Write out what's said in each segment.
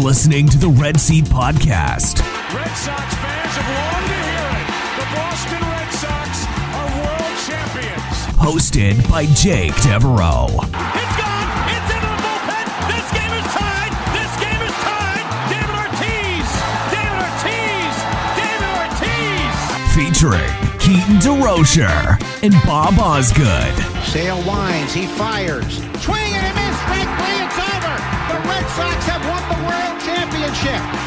Listening to the Red Seat Podcast. Red Sox fans have longed to hear it. The Boston Red Sox are world champions. Hosted by Jake Devereaux. It's gone. It's into the bullpen. This game is tied. This game is tied. David Ortiz. David Ortiz. David Ortiz. Featuring Keaton DeRocher and Bob Osgood. Sale winds, he fires. Swing Championship.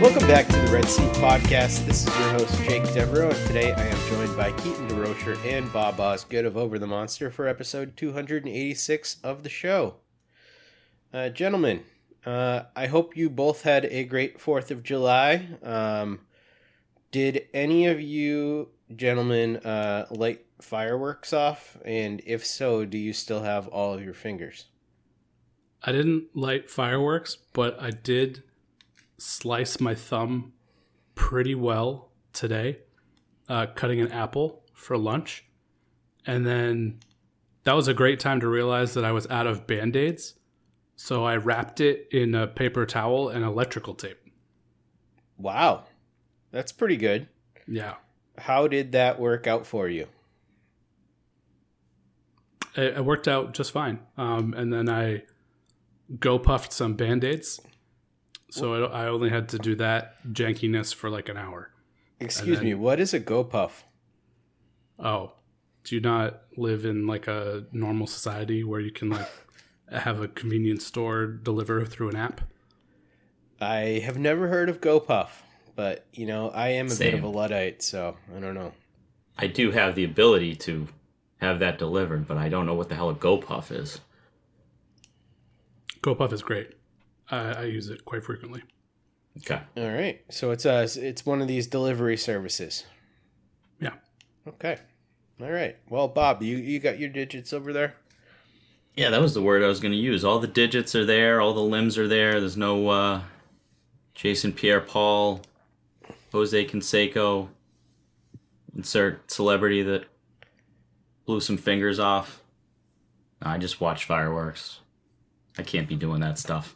Welcome back to the Red Seat Podcast. This is your host, Jake Devereaux, and today I am joined by Keaton DeRocher and Bob Osgood of Over the Monster for episode 286 of the show. Uh, gentlemen, uh, I hope you both had a great 4th of July. Um, did any of you gentlemen uh, light fireworks off? And if so, do you still have all of your fingers? I didn't light fireworks, but I did slice my thumb pretty well today, uh, cutting an apple for lunch. And then that was a great time to realize that I was out of band aids. So I wrapped it in a paper towel and electrical tape. Wow, that's pretty good. Yeah. How did that work out for you? It, it worked out just fine. Um, and then I go puffed some band aids. So I, I only had to do that jankiness for like an hour. Excuse then- me, what is a GoPuff? Oh, do you not live in like a normal society where you can like have a convenience store deliver through an app? I have never heard of GoPuff, but you know, I am a bit of a Luddite, so I don't know. I do have the ability to have that delivered, but I don't know what the hell a GoPuff is. GoPuff is great. I, I use it quite frequently. Okay. All right, so it's uh it's one of these delivery services. Yeah. Okay. All right. Well, Bob, you you got your digits over there? Yeah, that was the word I was going to use. All the digits are there, all the limbs are there. There's no uh, Jason Pierre Paul, Jose Canseco, insert celebrity that blew some fingers off. I just watch fireworks. I can't be doing that stuff.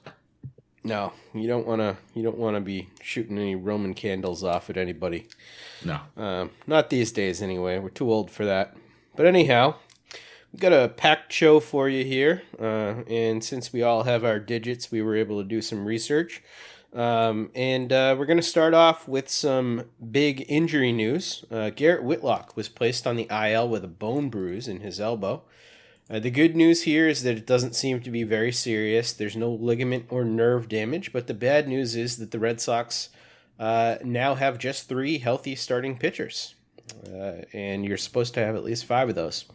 No, you don't want to. You don't want to be shooting any Roman candles off at anybody. No. Um, not these days, anyway. We're too old for that. But anyhow, we've got a packed show for you here. Uh, and since we all have our digits, we were able to do some research. Um, and uh, we're going to start off with some big injury news. Uh, Garrett Whitlock was placed on the IL with a bone bruise in his elbow. Uh, the good news here is that it doesn't seem to be very serious. There's no ligament or nerve damage, but the bad news is that the Red Sox uh, now have just three healthy starting pitchers, uh, and you're supposed to have at least five of those.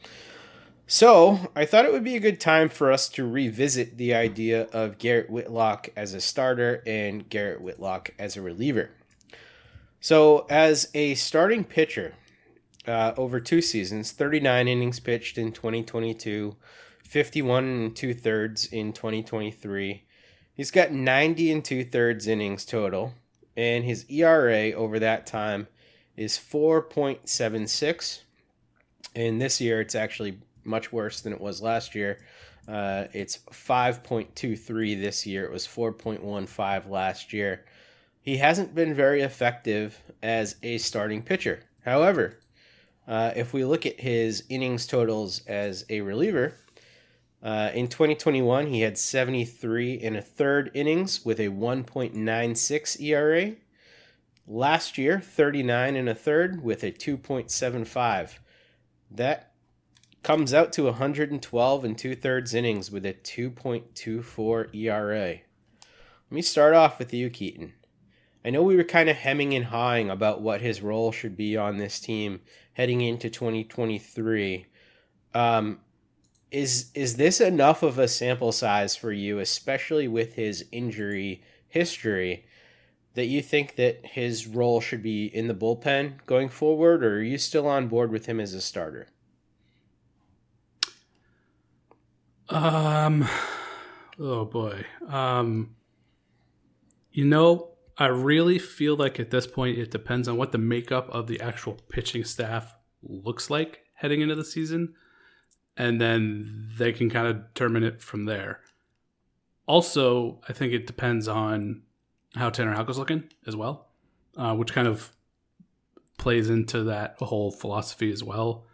So, I thought it would be a good time for us to revisit the idea of Garrett Whitlock as a starter and Garrett Whitlock as a reliever. So, as a starting pitcher, uh, over two seasons 39 innings pitched in 2022, 51 and two thirds in 2023. He's got 90 and two thirds innings total, and his ERA over that time is 4.76. And this year, it's actually much worse than it was last year. Uh, it's 5.23 this year. It was 4.15 last year. He hasn't been very effective as a starting pitcher. However, uh, if we look at his innings totals as a reliever, uh, in 2021 he had 73 and a third innings with a 1.96 ERA. Last year, 39 and a third with a 2.75. That comes out to 112 and two thirds innings with a 2.24 ERA. Let me start off with you, Keaton. I know we were kind of hemming and hawing about what his role should be on this team heading into 2023. Um, is is this enough of a sample size for you, especially with his injury history, that you think that his role should be in the bullpen going forward, or are you still on board with him as a starter? Um, oh boy. Um, you know, I really feel like at this point it depends on what the makeup of the actual pitching staff looks like heading into the season, and then they can kind of determine it from there. Also, I think it depends on how Tanner Houck's looking as well, uh, which kind of plays into that whole philosophy as well.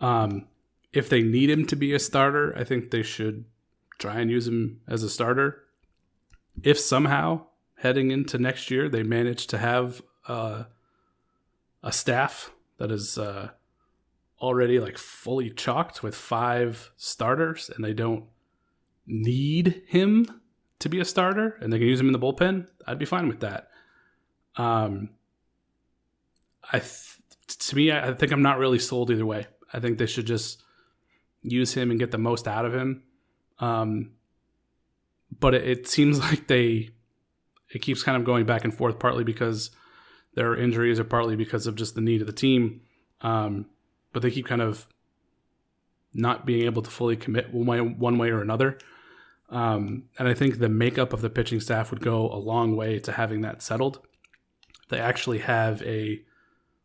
Um, if they need him to be a starter, I think they should try and use him as a starter. If somehow heading into next year they manage to have uh, a staff that is uh, already like fully chalked with five starters, and they don't need him to be a starter, and they can use him in the bullpen, I'd be fine with that. Um, I th- to me, I think I'm not really sold either way. I think they should just use him and get the most out of him. Um, but it, it, seems like they it keeps kind of going back and forth, partly because there are injuries, or partly because of just the need of the team. Um, but they keep kind of not being able to fully commit one way, one way or another. Um, and I think the makeup of the pitching staff would go a long way to having that settled. They actually have a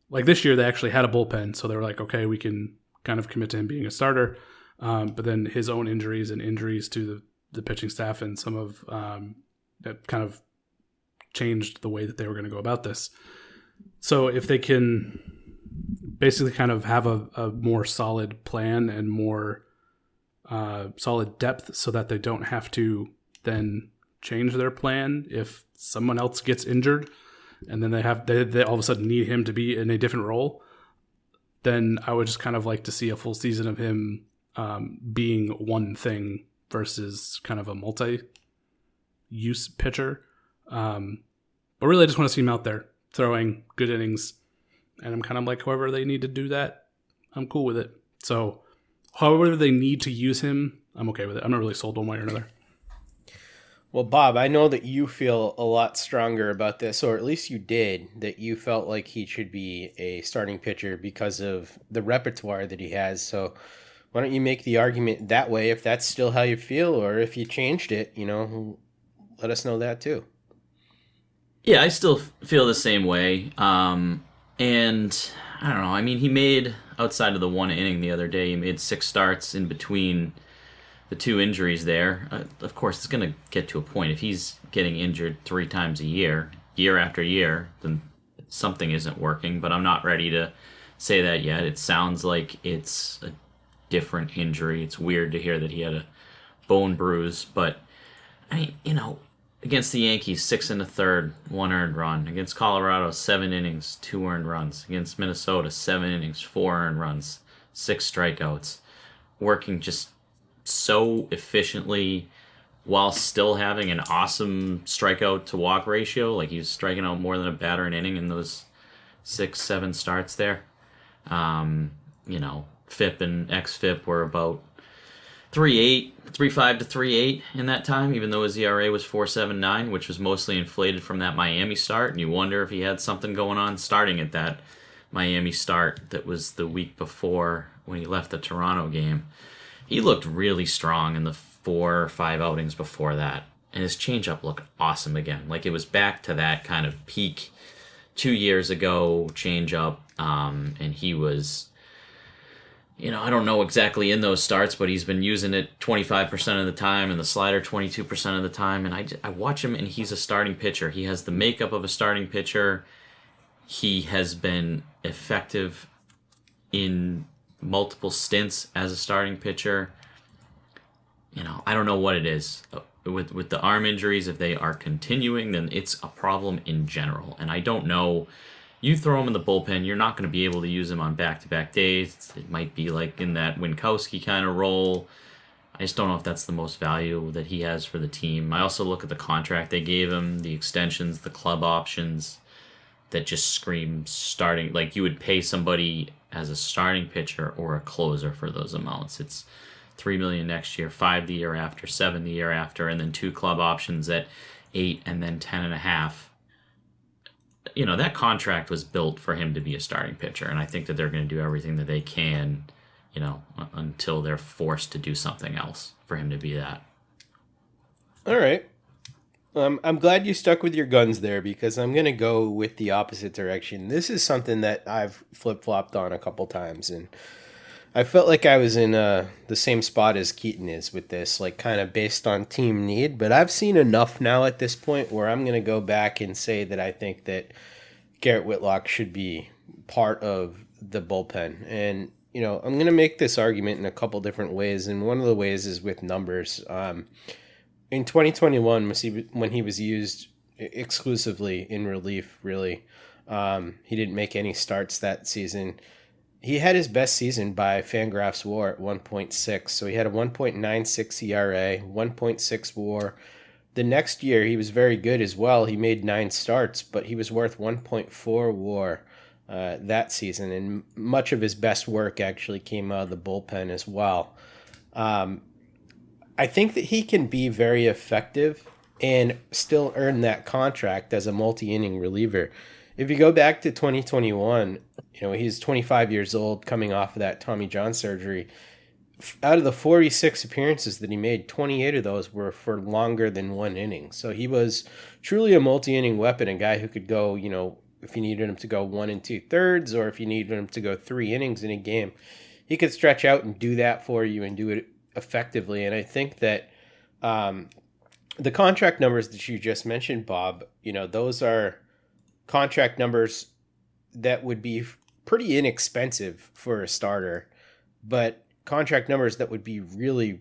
like this year they actually had a bullpen, so they were like, okay, we can kind of commit to him being a starter. Um, but then his own injuries and injuries to the, the pitching staff and some of um, that kind of changed the way that they were going to go about this. So if they can basically kind of have a, a more solid plan and more uh, solid depth so that they don't have to then change their plan if someone else gets injured and then they have they, they all of a sudden need him to be in a different role then I would just kind of like to see a full season of him um, being one thing versus kind of a multi use pitcher. Um, but really, I just want to see him out there throwing good innings. And I'm kind of like, however they need to do that, I'm cool with it. So, however they need to use him, I'm okay with it. I'm not really sold one way or another. Well, Bob, I know that you feel a lot stronger about this, or at least you did, that you felt like he should be a starting pitcher because of the repertoire that he has. So, why don't you make the argument that way if that's still how you feel, or if you changed it, you know, let us know that too. Yeah, I still feel the same way. Um, and I don't know. I mean, he made outside of the one inning the other day, he made six starts in between the two injuries there. Uh, of course, it's going to get to a point. If he's getting injured three times a year, year after year, then something isn't working. But I'm not ready to say that yet. It sounds like it's a different injury. It's weird to hear that he had a bone bruise, but I mean, you know, Against the Yankees, six in the third, one earned run. Against Colorado, seven innings, two earned runs. Against Minnesota, seven innings, four earned runs, six strikeouts. Working just so efficiently while still having an awesome strikeout to walk ratio. Like he's striking out more than a batter an inning in those six, seven starts there. Um, you know, FIP and XFIP were about three eight, three five to three eight in that time, even though his ERA was four seven nine, which was mostly inflated from that Miami start. And you wonder if he had something going on starting at that Miami start that was the week before when he left the Toronto game. He looked really strong in the four or five outings before that. And his changeup looked awesome again. Like it was back to that kind of peak two years ago changeup. Um, and he was you know, I don't know exactly in those starts, but he's been using it 25% of the time and the slider 22% of the time. And I, I watch him and he's a starting pitcher. He has the makeup of a starting pitcher. He has been effective in multiple stints as a starting pitcher. You know, I don't know what it is. Uh, with, with the arm injuries, if they are continuing, then it's a problem in general. And I don't know you throw him in the bullpen, you're not going to be able to use him on back to back days. It might be like in that Winckowski kind of role. I just don't know if that's the most value that he has for the team. I also look at the contract they gave him, the extensions, the club options that just scream starting. Like you would pay somebody as a starting pitcher or a closer for those amounts. It's three million next year, five the year after, seven the year after, and then two club options at eight and then ten and a half you know that contract was built for him to be a starting pitcher, and I think that they're going to do everything that they can, you know, until they're forced to do something else for him to be that. All right. Um, I'm glad you stuck with your guns there because I'm going to go with the opposite direction. This is something that I've flip flopped on a couple times, and I felt like I was in uh, the same spot as Keaton is with this, like kind of based on team need. But I've seen enough now at this point where I'm going to go back and say that I think that Garrett Whitlock should be part of the bullpen. And, you know, I'm going to make this argument in a couple different ways. And one of the ways is with numbers. Um, in 2021, was he when he was used exclusively in relief, really, um, he didn't make any starts that season he had his best season by Fangraphs WAR at 1.6. So he had a 1.96 ERA, 1.6 WAR. The next year he was very good as well. He made nine starts, but he was worth 1.4 WAR uh, that season, and much of his best work actually came out of the bullpen as well. Um, I think that he can be very effective and still earn that contract as a multi-inning reliever. If you go back to 2021, you know, he's 25 years old, coming off of that Tommy John surgery. Out of the 46 appearances that he made, 28 of those were for longer than one inning. So he was truly a multi inning weapon, a guy who could go, you know, if you needed him to go one and two thirds, or if you needed him to go three innings in a game, he could stretch out and do that for you and do it effectively. And I think that um, the contract numbers that you just mentioned, Bob, you know, those are contract numbers that would be pretty inexpensive for a starter, but contract numbers that would be really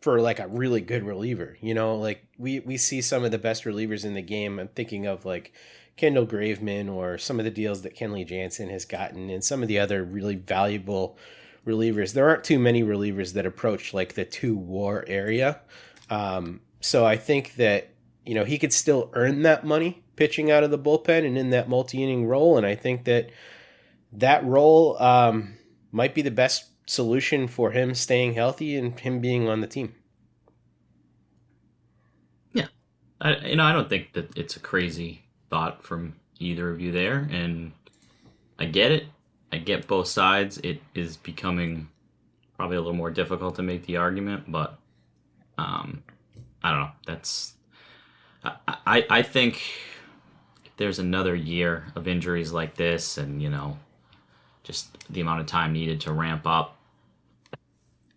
for like a really good reliever. You know, like we we see some of the best relievers in the game. I'm thinking of like Kendall Graveman or some of the deals that Kenley Jansen has gotten and some of the other really valuable relievers. There aren't too many relievers that approach like the two war area. Um, so I think that, you know, he could still earn that money pitching out of the bullpen and in that multi inning role. And I think that that role um, might be the best solution for him staying healthy and him being on the team. Yeah, I, you know, I don't think that it's a crazy thought from either of you there, and I get it. I get both sides. It is becoming probably a little more difficult to make the argument, but um, I don't know. That's I, I, I think there's another year of injuries like this, and you know, just the amount of time needed to ramp up.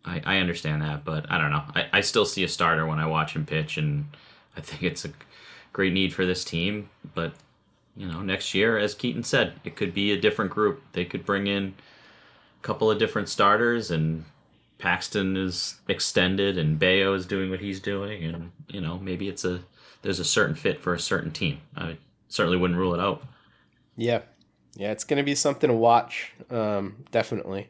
I, I understand that, but I don't know. I, I still see a starter when I watch him pitch, and I think it's a great need for this team. But, you know, next year, as Keaton said, it could be a different group. They could bring in a couple of different starters, and Paxton is extended, and Bello is doing what he's doing, and, you know, maybe it's a there's a certain fit for a certain team. I certainly wouldn't rule it out. Yeah, yeah, it's going to be something to watch. Um, definitely.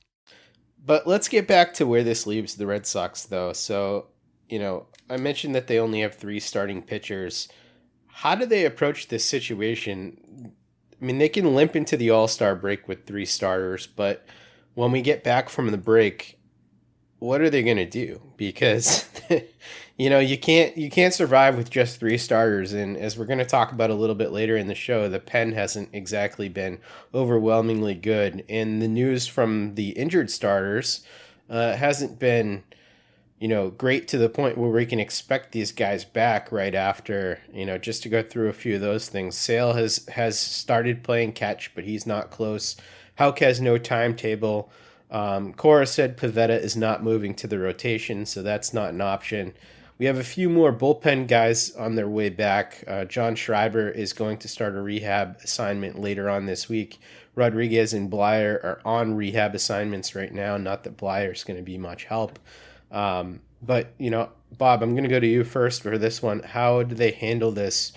But let's get back to where this leaves the Red Sox, though. So, you know, I mentioned that they only have three starting pitchers. How do they approach this situation? I mean, they can limp into the All Star break with three starters, but when we get back from the break, what are they going to do? Because you know you can't you can't survive with just three starters, and as we're going to talk about a little bit later in the show, the pen hasn't exactly been overwhelmingly good, and the news from the injured starters uh, hasn't been you know, great to the point where we can expect these guys back right after, you know, just to go through a few of those things. Sale has has started playing catch, but he's not close. Houck has no timetable. Um, Cora said Pivetta is not moving to the rotation, so that's not an option. We have a few more bullpen guys on their way back. Uh, John Schreiber is going to start a rehab assignment later on this week. Rodriguez and Bleier are on rehab assignments right now. Not that Bleier is going to be much help. Um, but you know, Bob, I'm going to go to you first for this one. How do they handle this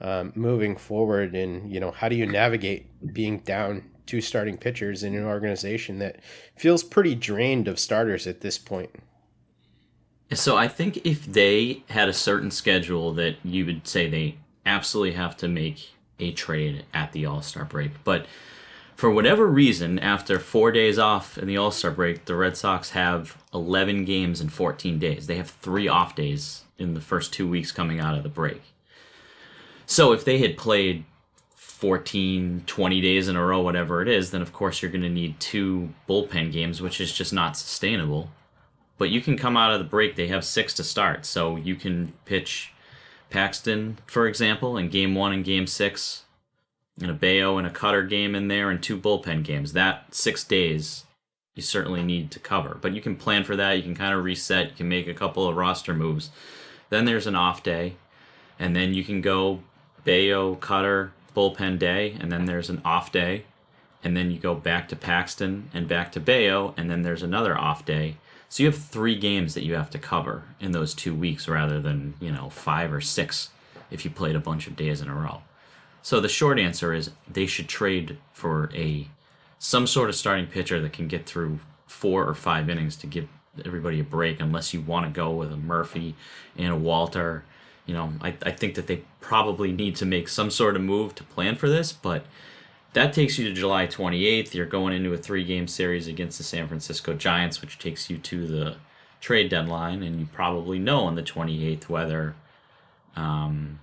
um, moving forward, and you know, how do you navigate being down two starting pitchers in an organization that feels pretty drained of starters at this point? So I think if they had a certain schedule that you would say they absolutely have to make a trade at the All Star break, but for whatever reason, after four days off in the All Star break, the Red Sox have 11 games in 14 days. They have three off days in the first two weeks coming out of the break. So if they had played 14, 20 days in a row, whatever it is, then of course you're going to need two bullpen games, which is just not sustainable. But you can come out of the break, they have six to start. So you can pitch Paxton, for example, in game one and game six and a Bello and a Kutter game in there and two bullpen games. That six days you certainly need to cover. But you can plan for that. You can kind of reset. You can make a couple of roster moves. Then there's an off day, and then you can go Bello, Kutter, bullpen day, and then there's an off day, and then you go back to Paxton and back to Bello, and then there's another off day. So you have three games that you have to cover in those two weeks rather than, you know, five or six if you played a bunch of days in a row. So the short answer is they should trade for a some sort of starting pitcher that can get through four or five innings to give everybody a break unless you want to go with a Murphy and a Walter. You know, I, I think that they probably need to make some sort of move to plan for this, but that takes you to July 28th. You're going into a three game series against the San Francisco Giants, which takes you to the trade deadline, and you probably know on the 28th whether um,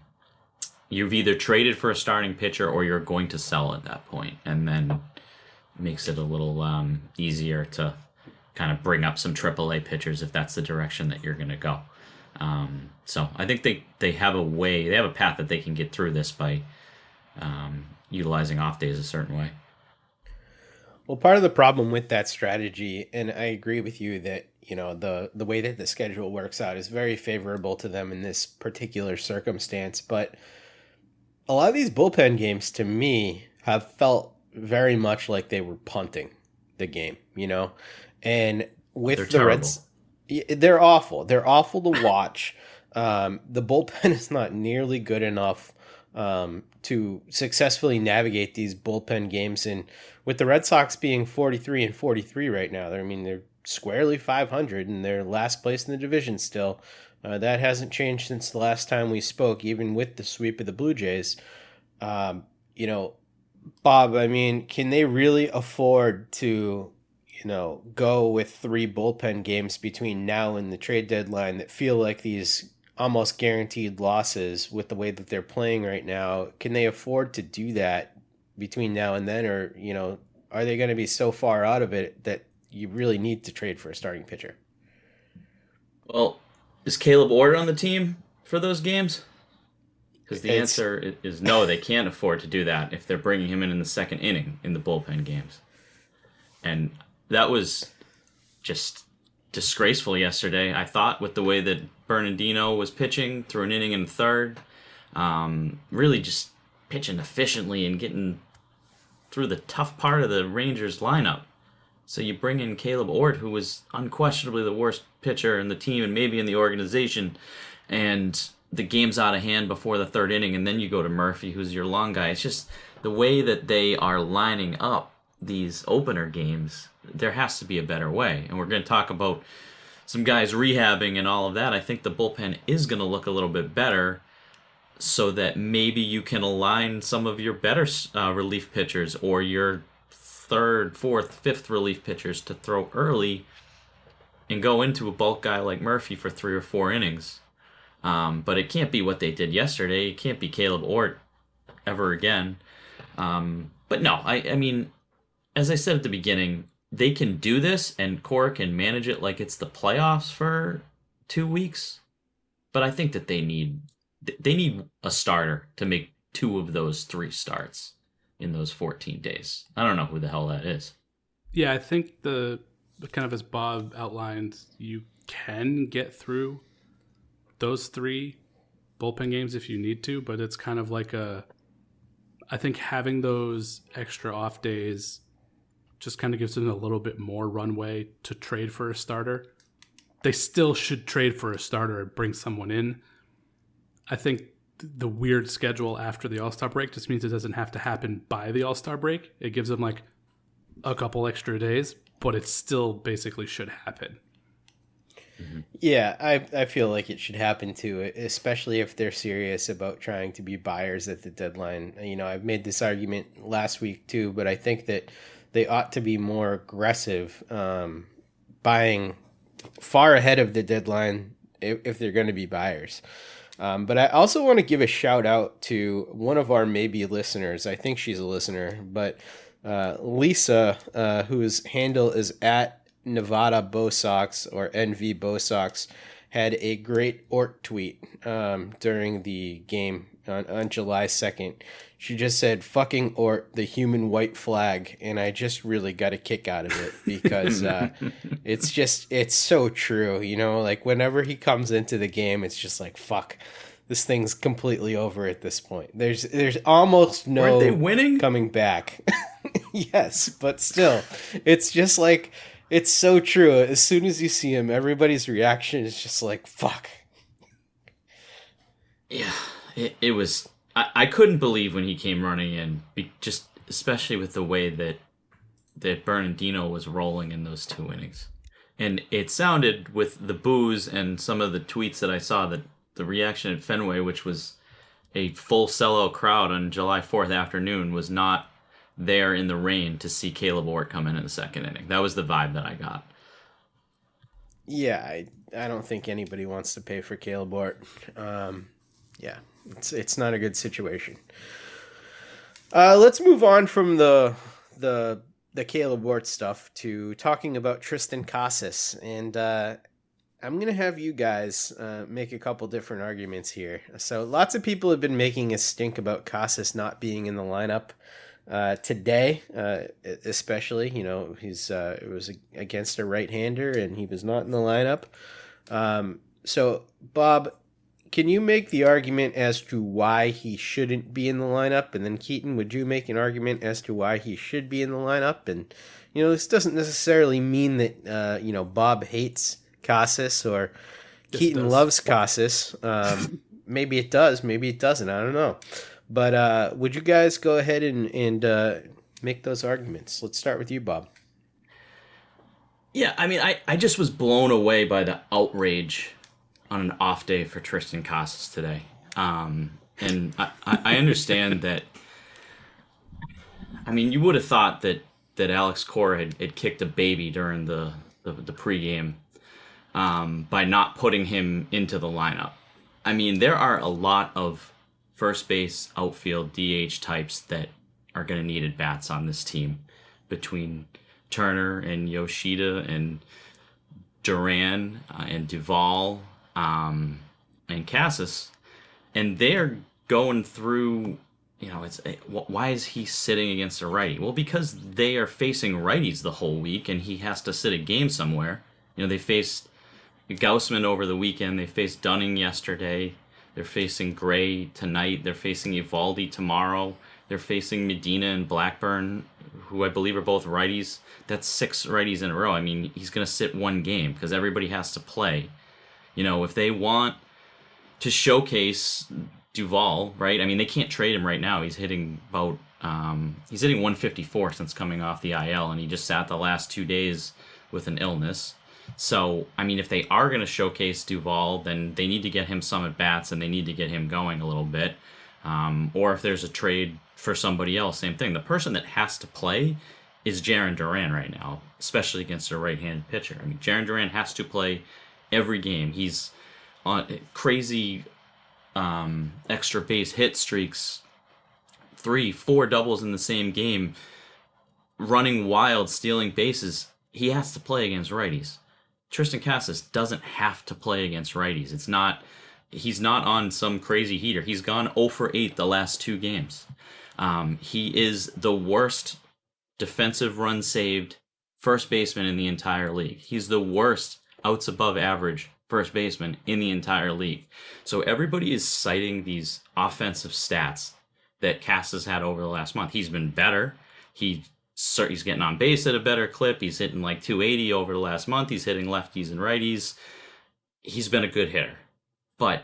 you've either traded for a starting pitcher or you're going to sell at that point. and then makes it a little um, easier to kind of bring up some AAA pitchers if that's the direction that you're going to go. Um, so I think they, they have a way, they have a path that they can get through this by um, utilizing off days a certain way. Well, part of the problem with that strategy, and I agree with you that you know the the way that the schedule works out is very favorable to them in this particular circumstance, but a lot of these bullpen games to me have felt very much like they were punting the game, you know? And with They're the terrible. Reds, they're awful. They're awful to watch. um, the bullpen is not nearly good enough um, to successfully navigate these bullpen games. And with the Red Sox being 43 and 43 right now, I mean, they're squarely 500 and they're last place in the division still. Uh, that hasn't changed since the last time we spoke, even with the sweep of the Blue Jays. Um, you know, Bob, I mean, can they really afford to, you know, go with three bullpen games between now and the trade deadline that feel like these almost guaranteed losses with the way that they're playing right now? Can they afford to do that between now and then, or you know, are they going to be so far out of it that you really need to trade for a starting pitcher? Well, is Kaleb Ort on the team for those games? Because the It's- answer is no, they can't afford to do that if they're bringing him in in the second inning in the bullpen games. And that was just disgraceful yesterday. I thought with the way that Bernardino was pitching through an inning in a third, um, really just pitching efficiently and getting through the tough part of the Rangers lineup. So you bring in Kaleb Ort, who was unquestionably the worst pitcher in the team and maybe in the organization, and the game's out of hand before the third inning, and then you go to Murphy, who's your long guy. It's just the way that they are lining up these opener games. There has to be a better way, and we're going to talk about some guys rehabbing and all of that. I think the bullpen is going to look a little bit better so that maybe you can align some of your better uh, relief pitchers or your third, fourth, fifth relief pitchers to throw early and go into a bulk guy like Murphy for three or four innings. Um, but it can't be what they did yesterday. It can't be Kaleb Ort ever again. Um, but no, I, I mean, as I said at the beginning, they can do this and Cora can manage it like it's the playoffs for two weeks. But I think that they need they need a starter to make two of those three starts in those 14 days. I don't know who the hell that is. Yeah, I think the, the kind of as Bob outlined, you can get through those three bullpen games if you need to, but it's kind of like a. I think having those extra off days just kind of gives them a little bit more runway to trade for a starter. They still should trade for a starter and bring someone in. I think the weird schedule after the All Star break just means it doesn't have to happen by the All Star break. It gives them like a couple extra days, but it still basically should happen. Mm-hmm. Yeah, I I feel like it should happen too, especially if they're serious about trying to be buyers at the deadline. You know, I've made this argument last week too, but I think that they ought to be more aggressive, um, buying far ahead of the deadline if, if they're going to be buyers. Um, but I also want to give a shout out to one of our maybe listeners. I think she's a listener, but uh, Lisa, uh, whose handle is at Nevada Bo Sox or NV Bo Sox, had a great Ort tweet um, during the game on, on July 2nd. She just said, fucking or the human white flag. And I just really got a kick out of it because uh, it's just, it's so true. You know, like whenever he comes into the game, it's just like, fuck. This thing's completely over at this point. There's there's almost no Weren't they winning? coming back. yes, but still, it's just like it's so true. As soon as you see him, everybody's reaction is just like "fuck." Yeah, it, it was. I, I couldn't believe when he came running in, be, just especially with the way that that Bernardino was rolling in those two innings. And it sounded with the boos and some of the tweets that I saw that the reaction at Fenway, which was a full sellout crowd on July 4th afternoon, was not there in the rain to see Kaleb Ort come in in the second inning. That was the vibe that I got. Yeah, I I don't think anybody wants to pay for Kaleb Ort. Um, yeah, it's it's not a good situation. Uh, let's move on from the the the Kaleb Ort stuff to talking about Tristan Casas, and uh, I'm gonna have you guys uh, make a couple different arguments here. So lots of people have been making a stink about Casas not being in the lineup uh, today, uh, especially. You know, he's uh, it was against a right-hander, and he was not in the lineup. Um, so, Bob, can you make the argument as to why he shouldn't be in the lineup? And then Keaton, would you make an argument as to why he should be in the lineup? And you know, this doesn't necessarily mean that uh, you know Bob hates Casas or Keaton does. loves Casas. Um, maybe it does, maybe it doesn't. I don't know. But uh, would you guys go ahead and and uh, make those arguments? Let's start with you, Bob. Yeah, I mean, I, I just was blown away by the outrage on an off day for Tristan Casas today. Um, and I, I understand that. I mean, you would have thought that that Alex Cora had, had kicked a baby during the the, the pregame um, by not putting him into the lineup. I mean, there are a lot of first base, outfield, DH types that are going to need at bats on this team between Turner and Yoshida and Duran uh, and Duvall um, and Casas, and they're going through. You know, it's eh, why is he sitting against a righty? Well, because they are facing righties the whole week, and he has to sit a game somewhere. You know, they faced Gausman over the weekend. They faced Dunning yesterday. They're facing Gray tonight. They're facing Eovaldi tomorrow. They're facing Medina and Blackburn, who I believe are both righties. That's six righties in a row. I mean, he's going to sit one game because everybody has to play. You know, if they want to showcase Duvall, right? I mean, they can't trade him right now. He's hitting about um, he's hitting 154 since coming off the IL, and he just sat the last two days with an illness. So, I mean, if they are going to showcase Duvall, then they need to get him some at bats and they need to get him going a little bit. Um, or if there's a trade for somebody else, same thing. The person that has to play is Jarren Duran right now, especially against a right-handed pitcher. I mean, Jarren Duran has to play every game. He's on crazy um, extra base hit streaks, three, four doubles in the same game, running wild, stealing bases. He has to play against righties. Tristan Casas doesn't have to play against righties. It's not. He's not on some crazy heater. He's gone 0 for 8 the last two games. Um, he is the worst defensive run saved first baseman in the entire league. He's the worst outs above average first baseman in the entire league. So everybody is citing these offensive stats that Casas had over the last month. He's been better. He he's getting on base at a better clip. He's hitting like 280 over the last month. He's hitting lefties and righties. He's been a good hitter. But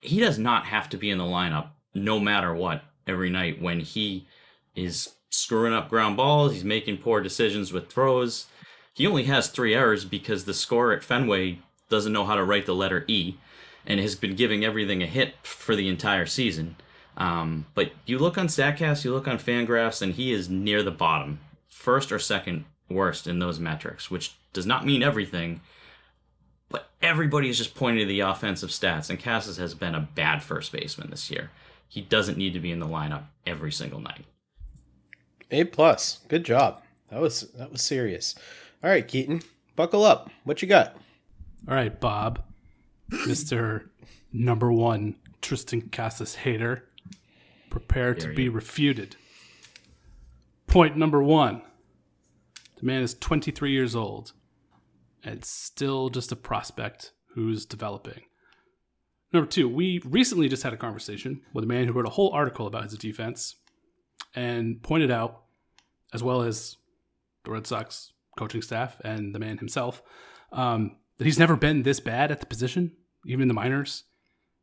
he does not have to be in the lineup no matter what every night when he is screwing up ground balls, he's making poor decisions with throws. He only has 3 errors because the scorer at Fenway doesn't know how to write the letter E and has been giving everything a hit for the entire season. Um, but you look on Statcast, you look on Fangraphs, and he is near the bottom, first or second worst in those metrics, which does not mean everything. But everybody is just pointing to the offensive stats, and Casas has been a bad first baseman this year. He doesn't need to be in the lineup every single night. A plus, good job. That was that was serious. All right, Keaton, buckle up. What you got? All right, Bob, Mister Number One Tristan Casas hater prepare to be refuted. Point number one the man is 23 years old and still just a prospect who's developing. Number two, we recently just had a conversation with a man who wrote a whole article about his defense and pointed out, as well as the Red Sox coaching staff and the man himself, um, that he's never been this bad at the position, even in the minors.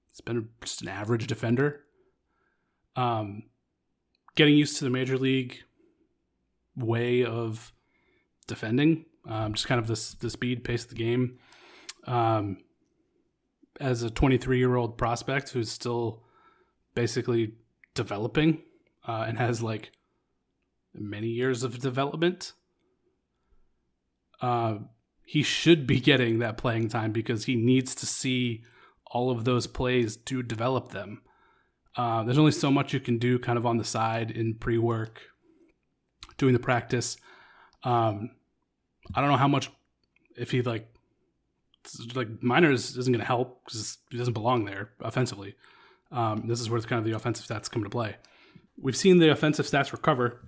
He's been just an average defender um, getting used to the major league way of defending, um, just kind of the the speed pace of the game. Um, as a 23 year old prospect who's still basically developing uh, and has like many years of development, uh, he should be getting that playing time because he needs to see all of those plays to develop them. Uh, there's only so much you can do kind of on the side in pre work, doing the practice. Um, I don't know how much, if he like, like minors isn't going to help because he doesn't belong there offensively. Um, this is where kind of the offensive stats come into play. We've seen the offensive stats recover.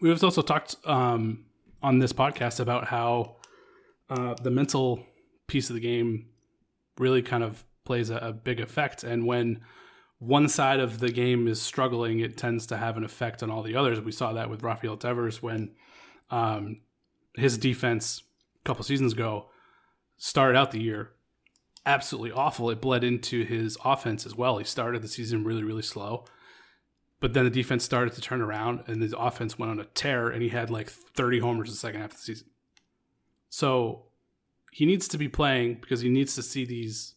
We've also talked um, on this podcast about how uh, the mental piece of the game really kind of plays a, a big effect. And when one side of the game is struggling, it tends to have an effect on all the others. We saw that with Rafael Devers when um, his defense a couple seasons ago started out the year absolutely awful. It bled into his offense as well. He started the season really, really slow. But then the defense started to turn around and the offense went on a tear and he had like 30 homers the second half of the season. So he needs to be playing because he needs to see these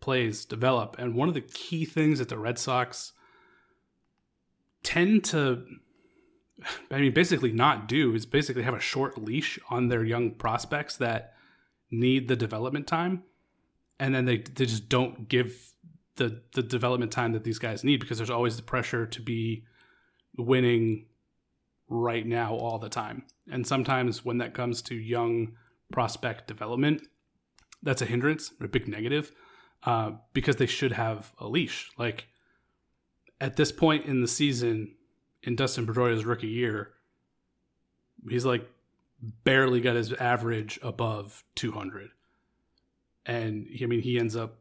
plays develop. And one of the key things that the Red Sox tend to, I mean, basically not do is basically have a short leash on their young prospects that need the development time. And then they, they just don't give the, the development time that these guys need because there's always the pressure to be winning right now all the time. And sometimes when that comes to young prospect development, that's a hindrance, a big negative, uh, because they should have a leash. Like at this point in the season, in Dustin Pedroia's rookie year, he's like barely got his average above 200. And I mean, he ends up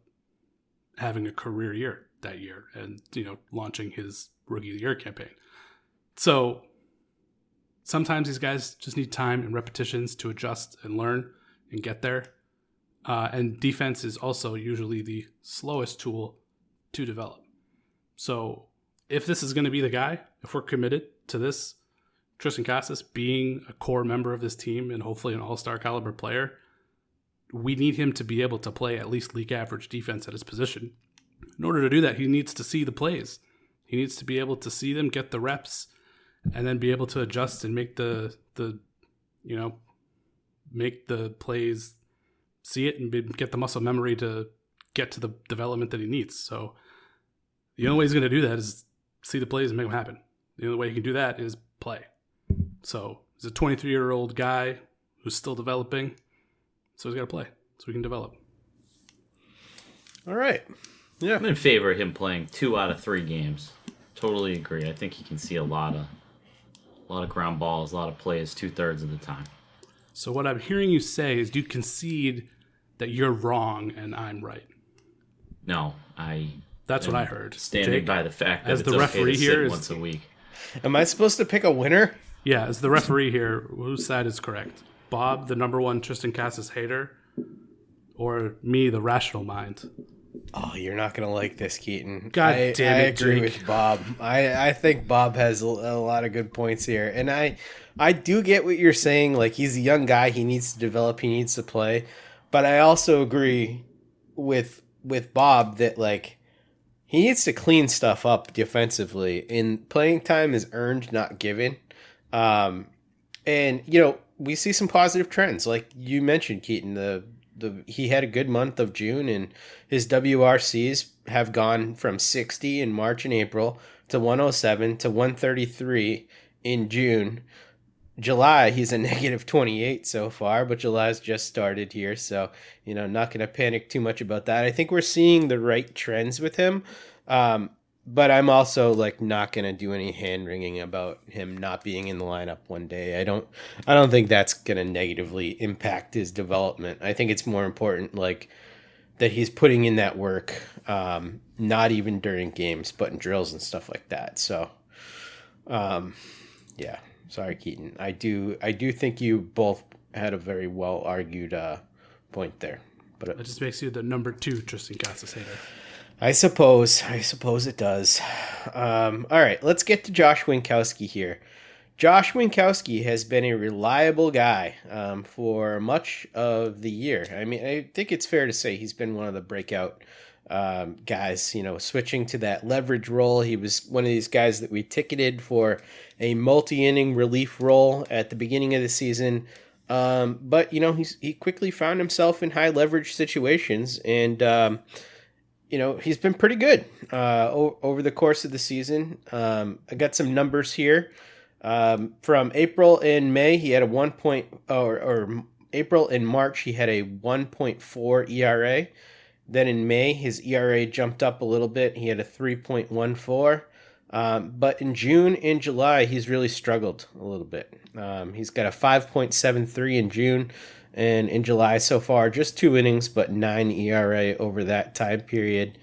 having a career year that year and, you know, launching his rookie of the year campaign. So sometimes these guys just need time and repetitions to adjust and learn and get there. Uh, and defense is also usually the slowest tool to develop. So if this is going to be the guy, if we're committed to this, Tristan Casas being a core member of this team and hopefully an all star caliber player, we need him to be able to play at least league average defense at his position. In order to do that, he needs to see the plays. He needs to be able to see them, get the reps, and then be able to adjust and make the the you know make the plays see it and be, get the muscle memory to get to the development that he needs. So the only way he's going to do that is see the plays and make them happen. The only way he can do that is play. So he's a 23 year old guy who's still developing. So he's got to play so he can develop. All right. Yeah. I'm in favor of him playing two out of three games. Totally agree. I think he can see a lot of a lot of ground balls, a lot of plays two thirds of the time. So what I'm hearing you say is do you concede that you're wrong and I'm right. No, I. That's what I heard. Standing Jake, by the fact that as it's the okay referee to here is- once a week. Am I supposed to pick a winner? Yeah, as the referee here, whose side is correct? Bob, the number one Tristan Casas hater, or me, the rational mind? Oh, you're not gonna like this, Keaton. God I, damn I it, agree Jake. with Bob. I, I think Bob has a, a lot of good points here, and I I do get what you're saying. Like he's a young guy, he needs to develop, he needs to play. But I also agree with with Bob that like he needs to clean stuff up defensively. And playing time is earned, not given. Um, and you know we see some positive trends, like you mentioned, Keaton. The the he had a good month of June, and his WRCs have gone from 60 in March and April to 107 to 133 in June. July, he's a negative 28 so far, but July's just started here, so you know, not going to panic too much about that. I think we're seeing the right trends with him. Um, but I'm also like not to do any hand wringing about him not being in the lineup one day. I don't I don't think that's to negatively impact his development. I think it's more important like that he's putting in that work um, not even during games, but in drills and stuff like that. So um, yeah, sorry Keaton. I do I do think you both had a very well argued uh, point there. But That just makes you the number two Tristan Casas hater. I suppose. I suppose it does. Um, all right, let's get to Josh Winckowski here. Josh Winckowski has been a reliable guy um, for much of the year. I mean, I think it's fair to say he's been one of the breakout um, guys. You know, switching to that leverage role. He was one of these guys that we ticketed for a multi-inning relief role at the beginning of the season. Um, but you know, he's he quickly found himself in high leverage situations and. You know he's been pretty good uh, over the course of the season. Um, I got some numbers here um, from April and May. He had a one point or, or April and March he had a one point four ERA. Then in May his ERA jumped up a little bit. He had a three point one four. Um, but in June and July, he's really struggled a little bit. Um, he's got a 5.73 in June, and in July so far, just two innings, but nine ERA over that time period.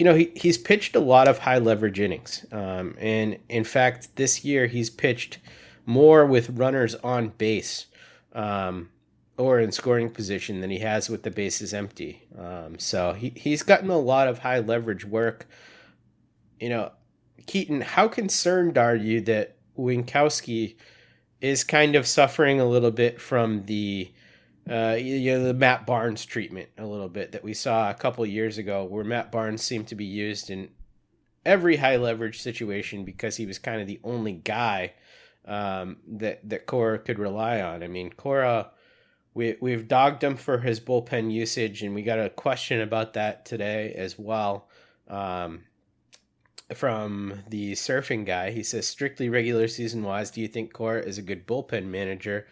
You know, he, he's pitched a lot of high leverage innings. Um, and in fact, this year he's pitched more with runners on base um, or in scoring position than he has with the bases empty. Um, so he, he's gotten a lot of high leverage work. You know, Keaton, how concerned are you that Winckowski is kind of suffering a little bit from the uh, you know, the Matt Barnes treatment a little bit that we saw a couple years ago, where Matt Barnes seemed to be used in every high leverage situation because he was kind of the only guy um, that that Cora could rely on. I mean, Cora, we we've dogged him for his bullpen usage, and we got a question about that today as well. Um, from the surfing guy, he says, strictly regular season wise, do you think Cora is a good bullpen manager?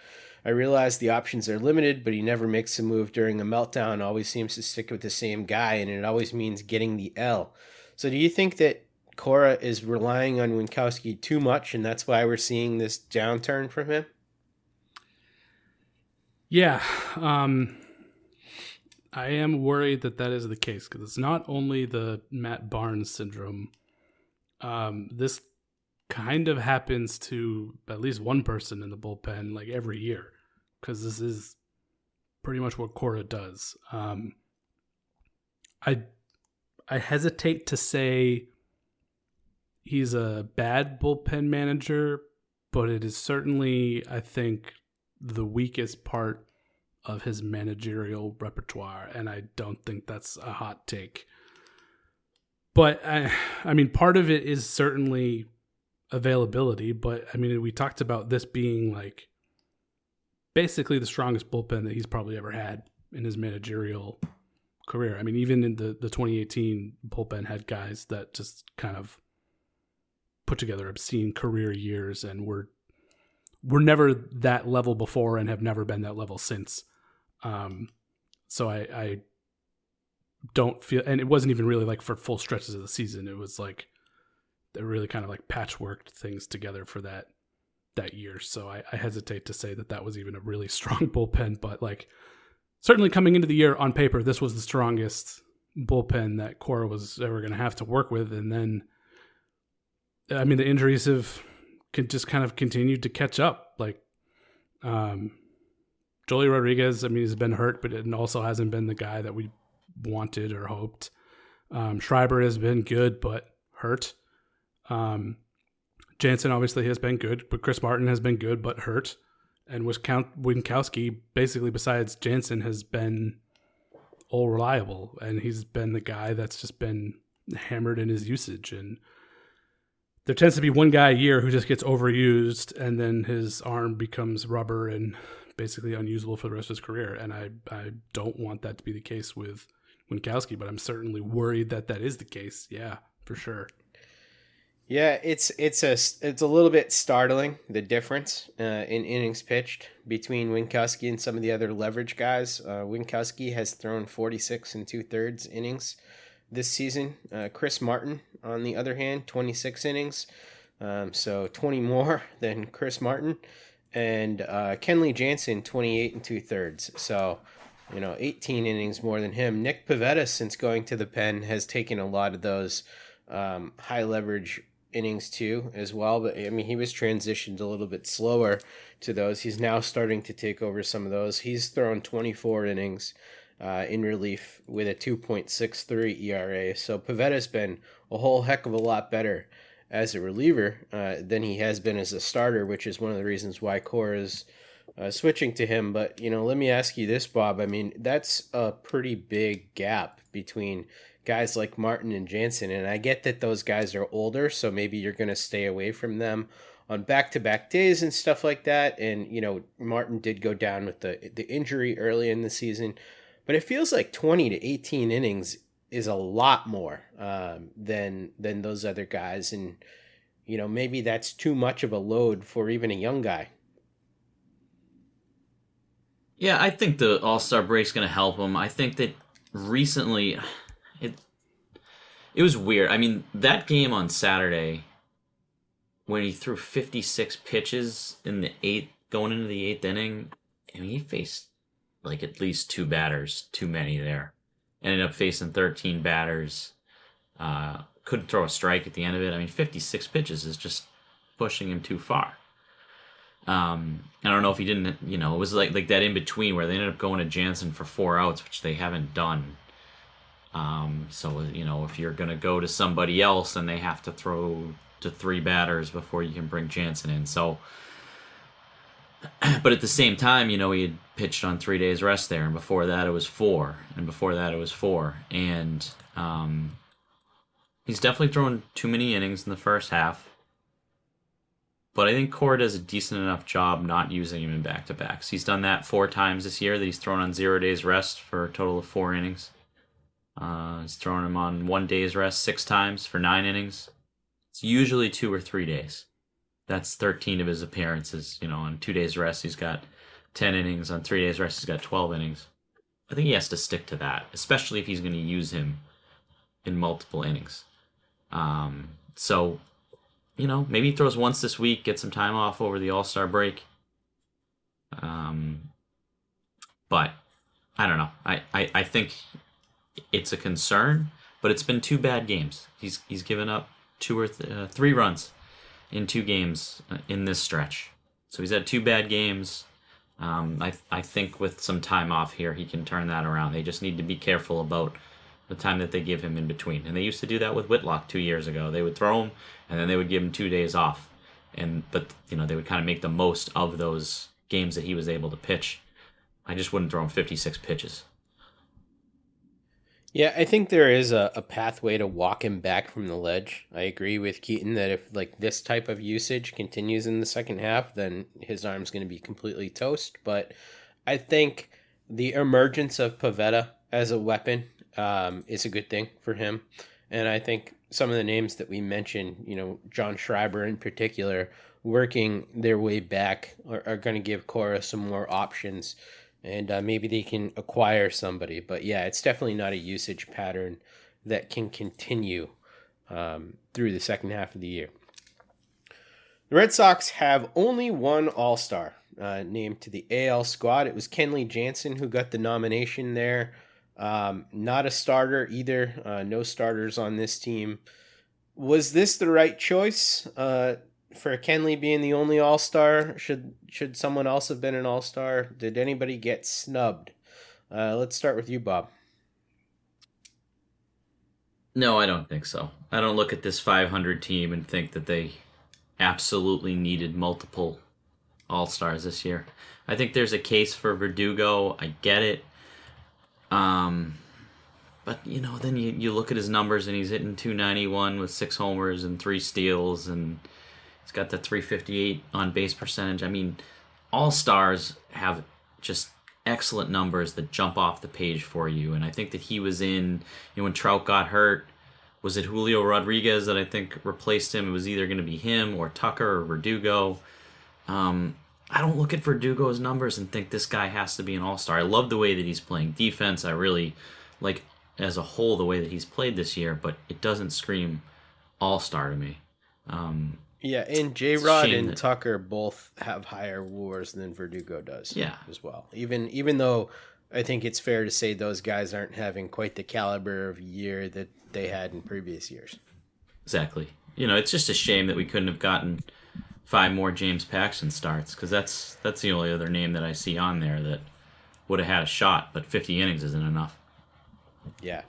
I realize the options are limited, but he never makes a move during a meltdown, always seems to stick with the same guy, and it always means getting the L. So do you think that Cora is relying on Winckowski too much, and that's why we're seeing this downturn from him? Yeah, um, I am worried that that is the case because it's not only the Matt Barnes syndrome. Um, this kind of happens to at least one person in the bullpen like every year because this is pretty much what Cora does. Um, I I hesitate to say he's a bad bullpen manager, but it is certainly I think the weakest part of his managerial repertoire, and I don't think that's a hot take. But I, I mean, part of it is certainly availability, but I mean, we talked about this being like basically the strongest bullpen that he's probably ever had in his managerial career. I mean, even in the, the 2018 bullpen had guys that just kind of put together obscene career years and were were never that level before and have never been that level since. Um, so I, I don't feel, and it wasn't even really like for full stretches of the season. It was like they really kind of like patchworked things together for that that year. So I, I hesitate to say that that was even a really strong bullpen, but like certainly coming into the year on paper, this was the strongest bullpen that Cora was ever going to have to work with. And then, I mean, the injuries have just kind of continued to catch up. Like, um, Joely Rodriguez, I mean, he's been hurt, but it also hasn't been the guy that we wanted or hoped. Um, Schreiber has been good, but hurt. Um, Jansen obviously has been good, but Chris Martin has been good, but hurt. And Winckowski, basically, besides Jansen, has been all reliable. And he's been the guy that's just been hammered in his usage. And there tends to be one guy a year who just gets overused, and then his arm becomes rubber and basically unusable for the rest of his career. And I, I don't want that to be the case with Winckowski, but I'm certainly worried that that is the case. Yeah, for sure. Yeah, it's it's a it's a little bit startling the difference uh, in innings pitched between Winckowski and some of the other leverage guys. Uh, Winckowski has thrown 46 and two thirds innings this season. Uh, Chris Martin, on the other hand, 26 innings, um, so 20 more than Chris Martin, and uh, Kenley Jansen 28 and two thirds. So you know 18 innings more than him. Nick Pivetta, since going to the pen, has taken a lot of those um, high leverage innings too as well but i mean he was transitioned a little bit slower to those. He's now starting to take over some of those. He's thrown 24 innings uh, in relief with a 2.63 era so Pivetta's been a whole heck of a lot better as a reliever uh, than he has been as a starter which is one of the reasons why Cora is uh, switching to him but you know let me ask you this bob i mean that's a pretty big gap between guys like Martin and Jansen. And I get that those guys are older, so maybe you're going to stay away from them on back to back days and stuff like that. And, you know, Martin did go down with the, the injury early in the season, but it feels like 20 to 18 innings is a lot more um, than than those other guys and you know maybe that's too much of a load for even a young guy yeah i think the all-star break's going to help him i think that recently it it was weird. I mean, that game on Saturday when he threw 56 pitches in the eighth going into the eighth inning, I mean, he faced like at least two batters too many there. Ended up facing 13 batters. Uh, couldn't throw a strike at the end of it. I mean, 56 pitches is just pushing him too far. Um, I don't know if he didn't, you know, it was like like that in between where they ended up going to Jansen for four outs, which they haven't done um, so you know, if you're gonna go to somebody else, and they have to throw to three batters before you can bring Jansen in. So, but at the same time, you know, he had pitched on three days rest there, and before that it was four, and before that it was four, and um, he's definitely thrown too many innings in the first half. But I think Cora does a decent enough job not using him in back to backs. He's done that four times this year that he's thrown on zero days rest for a total of four innings. Uh, he's thrown him on one day's rest six times for nine innings. It's usually two or three days. That's 13 of his appearances. You know, on two days rest, he's got 10 innings. On three days rest, he's got 12 innings. I think he has to stick to that, especially if he's going to use him in multiple innings. Um, so you know, maybe he throws once this week, get some time off over the All Star break. Um, but I don't know. I, I, I think it's a concern, but it's been two bad games. He's he's given up two or th- uh, three runs in two games uh, in this stretch. So he's had two bad games. Um, I I think with some time off here, he can turn that around. They just need to be careful about the time that they give him in between. And they used to do that with Whitlock two years ago. They would throw him and then they would give him two days off. And but you know they would kind of make the most of those games that he was able to pitch. I just wouldn't throw him 56 pitches. Yeah, I think there is a, a pathway to walk him back from the ledge. I agree with Keaton that if like this type of usage continues in the second half, then his arm's going to be completely toast. But I think the emergence of Pivetta as a weapon um, is a good thing for him. And I think some of the names that we mentioned, you know, John Schreiber in particular, working their way back are, are going to give Cora some more options. And uh, maybe they can acquire somebody. But yeah, it's definitely not a usage pattern that can continue um, through the second half of the year. The Red Sox have only one All Star uh, named to the AL squad. It was Kenley Jansen who got the nomination there. Um, not a starter either. Uh, no starters on this team. Was this the right choice uh, for Kenley being the only All Star? Should should someone else have been an All Star? Did anybody get snubbed? Uh, let's start with you, Bob. No, I don't think so. I don't look at this 500 team and think that they absolutely needed multiple All Stars this year. I think there's a case for Verdugo. I get it. Um, but you know, then you, you look at his numbers and he's hitting 291 with six homers and three steals, and he's got the 358 on base percentage. I mean, all stars have just excellent numbers that jump off the page for you. And I think that he was in, you know, when Trout got hurt, was it Julio Rodriguez that I think replaced him? It was either going to be him or Tucker or Verdugo. Um, I don't look at Verdugo's numbers and think this guy has to be an all star. I love the way that he's playing defense. I really like, as a whole, the way that he's played this year, but it doesn't scream all star to me. Um, yeah, and J Rod and that... Tucker both have higher WARs than Verdugo does. Yeah, as well. Even even though I think it's fair to say those guys aren't having quite the caliber of year that they had in previous years. Exactly. You know, it's just a shame that we couldn't have gotten five more James Paxton starts because that's that's the only other name that I see on there that would have had a shot, but 50 innings isn't enough. Yeah.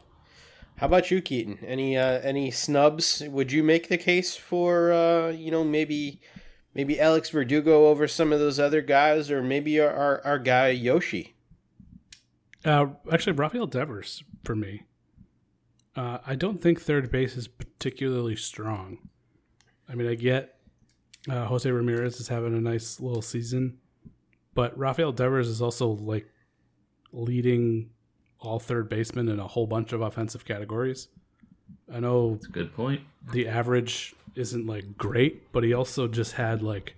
How about you, Keaton? Any uh, any snubs? Would you make the case for uh, you know maybe maybe Alex Verdugo over some of those other guys, or maybe our our, our guy Yoshi? Uh, actually, Rafael Devers for me. Uh, I don't think third base is particularly strong. I mean, I get uh, Jose Ramirez is having a nice little season, but Rafael Devers is also like leading all third basemen in a whole bunch of offensive categories. I know That's a good point. The average isn't like great, but he also just had like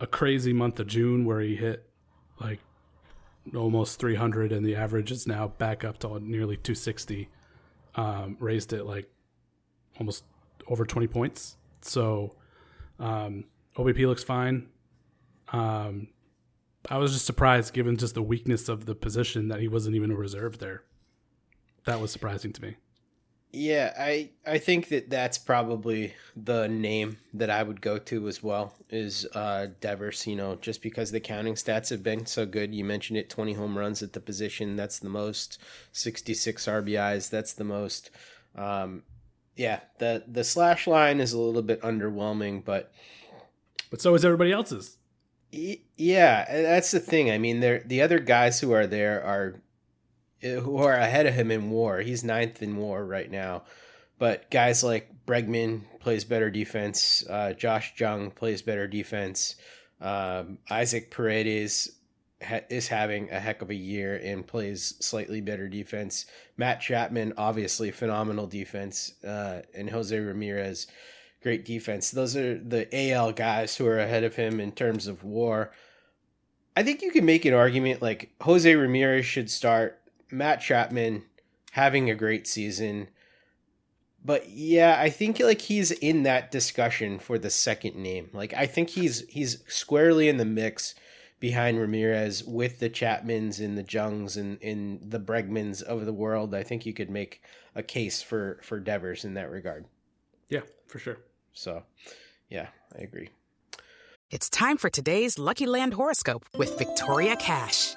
a crazy month of June where he hit like almost 300 and the average is now back up to nearly 260 um, raised it like almost over 20 points so um, OBP looks fine. Um, I was just surprised, given just the weakness of the position, that he wasn't even a reserve there. That was surprising to me. Yeah, I I think that that's probably the name that I would go to as well is uh, Devers. You know, just because the counting stats have been so good. You mentioned it, twenty home runs at the position. That's the most. Sixty six RBIs. That's the most. Um, yeah, the the slash line is a little bit underwhelming, but but so is everybody else's. Yeah, that's the thing. I mean, there the other guys who are there are uh, who are ahead of him in WAR. He's ninth in WAR right now, but guys like Bregman plays better defense. Uh, Josh Jung plays better defense. Um, Isaac Paredes is having a heck of a year and plays slightly better defense. Matt Chapman, obviously phenomenal defense, uh, and Jose Ramirez, great defense. Those are the AL guys who are ahead of him in terms of WAR. I think you can make an argument like Jose Ramirez should start. Matt Chapman having a great season. But yeah, I think like he's in that discussion for the second name. Like I think he's he's squarely in the mix behind Ramirez with the Chapmans and the Jungs and, and the Bregmans of the world. I think you could make a case for for Devers in that regard. Yeah, for sure. So, yeah, I agree. It's time for today's Lucky Land horoscope with Victoria Cash.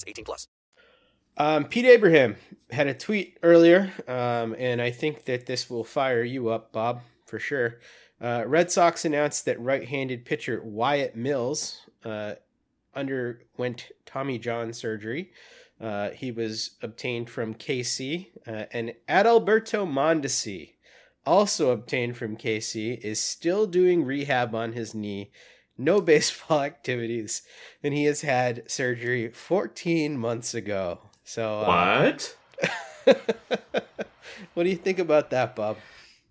18 plus. Um, Pete Abraham had a tweet earlier, um, and I think that this will fire you up, Bob, for sure. Uh, Red Sox announced that right-handed pitcher Wyatt Mills uh, underwent Tommy John surgery. Uh, he was obtained from KC, uh, and Adalberto Mondesi, also obtained from KC, is still doing rehab on his knee. No baseball activities, and he has had surgery 14 months ago. So uh, What? what do you think about that, Bob?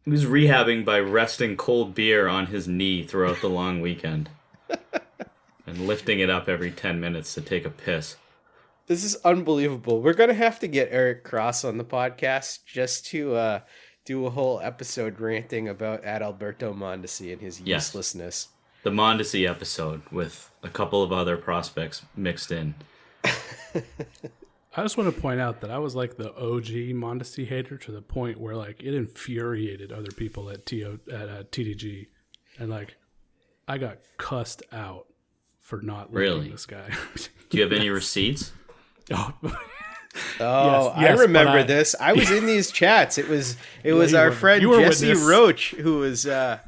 He was rehabbing by resting cold beer on his knee throughout the long weekend and lifting it up every 10 minutes to take a piss. This is unbelievable. We're gonna have to get Eric Cross on the podcast just to uh, do a whole episode ranting about Adalberto Mondesi and his Yes. uselessness. The Mondesi episode with a couple of other prospects mixed in. I just want to point out that I was like the OG Mondesi hater to the point where like it infuriated other people at TO at uh, TDG, and like I got cussed out for not Really? this guy. Do you have any receipts? Oh, Oh, Yes, I yes, but remember I- this. I was in these chats. It was it Yeah, was our were- friend Jesse witness. Roach who was uh,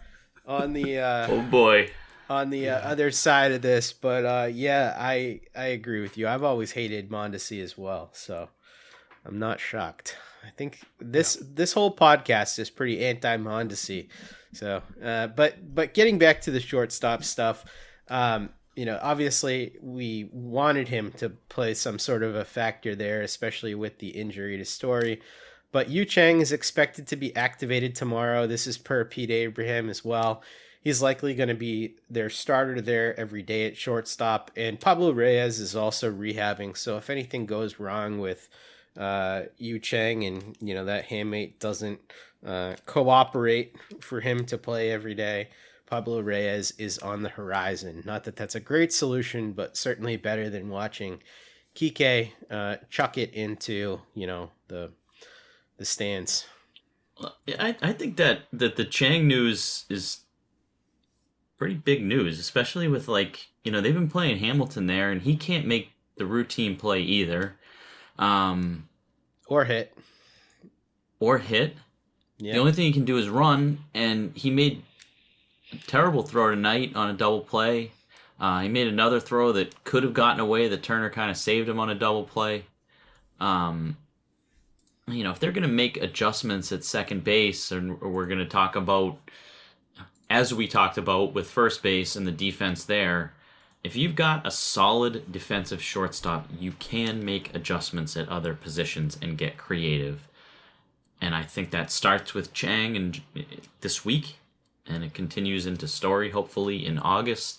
on the uh, Oh boy. On the uh, other side of this. But uh, yeah, I I agree with you. I've always hated Mondesi as well, so I'm not shocked. I think this this whole podcast is pretty anti Mondesi. So, uh, but but getting back to the shortstop stuff, um, you know, obviously we wanted him to play some sort of a factor there, especially with the injury to Story. But Yu Chang is expected to be activated tomorrow. This is per Pete Abraham as well. He's likely going to be their starter there every day at shortstop. And Pablo Reyes is also rehabbing. So if anything goes wrong with uh, Yu Chang and, you know, that hamate doesn't uh, cooperate for him to play every day, Pablo Reyes is on the horizon. Not that that's a great solution, but certainly better than watching Kike uh, chuck it into, you know, the the stands. I, I think that, that the Chang news is pretty big news, especially with like, you know, they've been playing Hamilton there and he can't make the routine play either. Um Or hit. or hit. Yeah. The only thing he can do is run, and he made a terrible throw tonight on a double play. Uh, he made another throw that could have gotten away that Turner kind of saved him on a double play. Um, you know, if they're going to make adjustments at second base, and we're going to talk about, as we talked about with first base and the defense there, if you've got a solid defensive shortstop, you can make adjustments at other positions and get creative. And I think that starts with Chang and this week, and it continues into Story hopefully in August.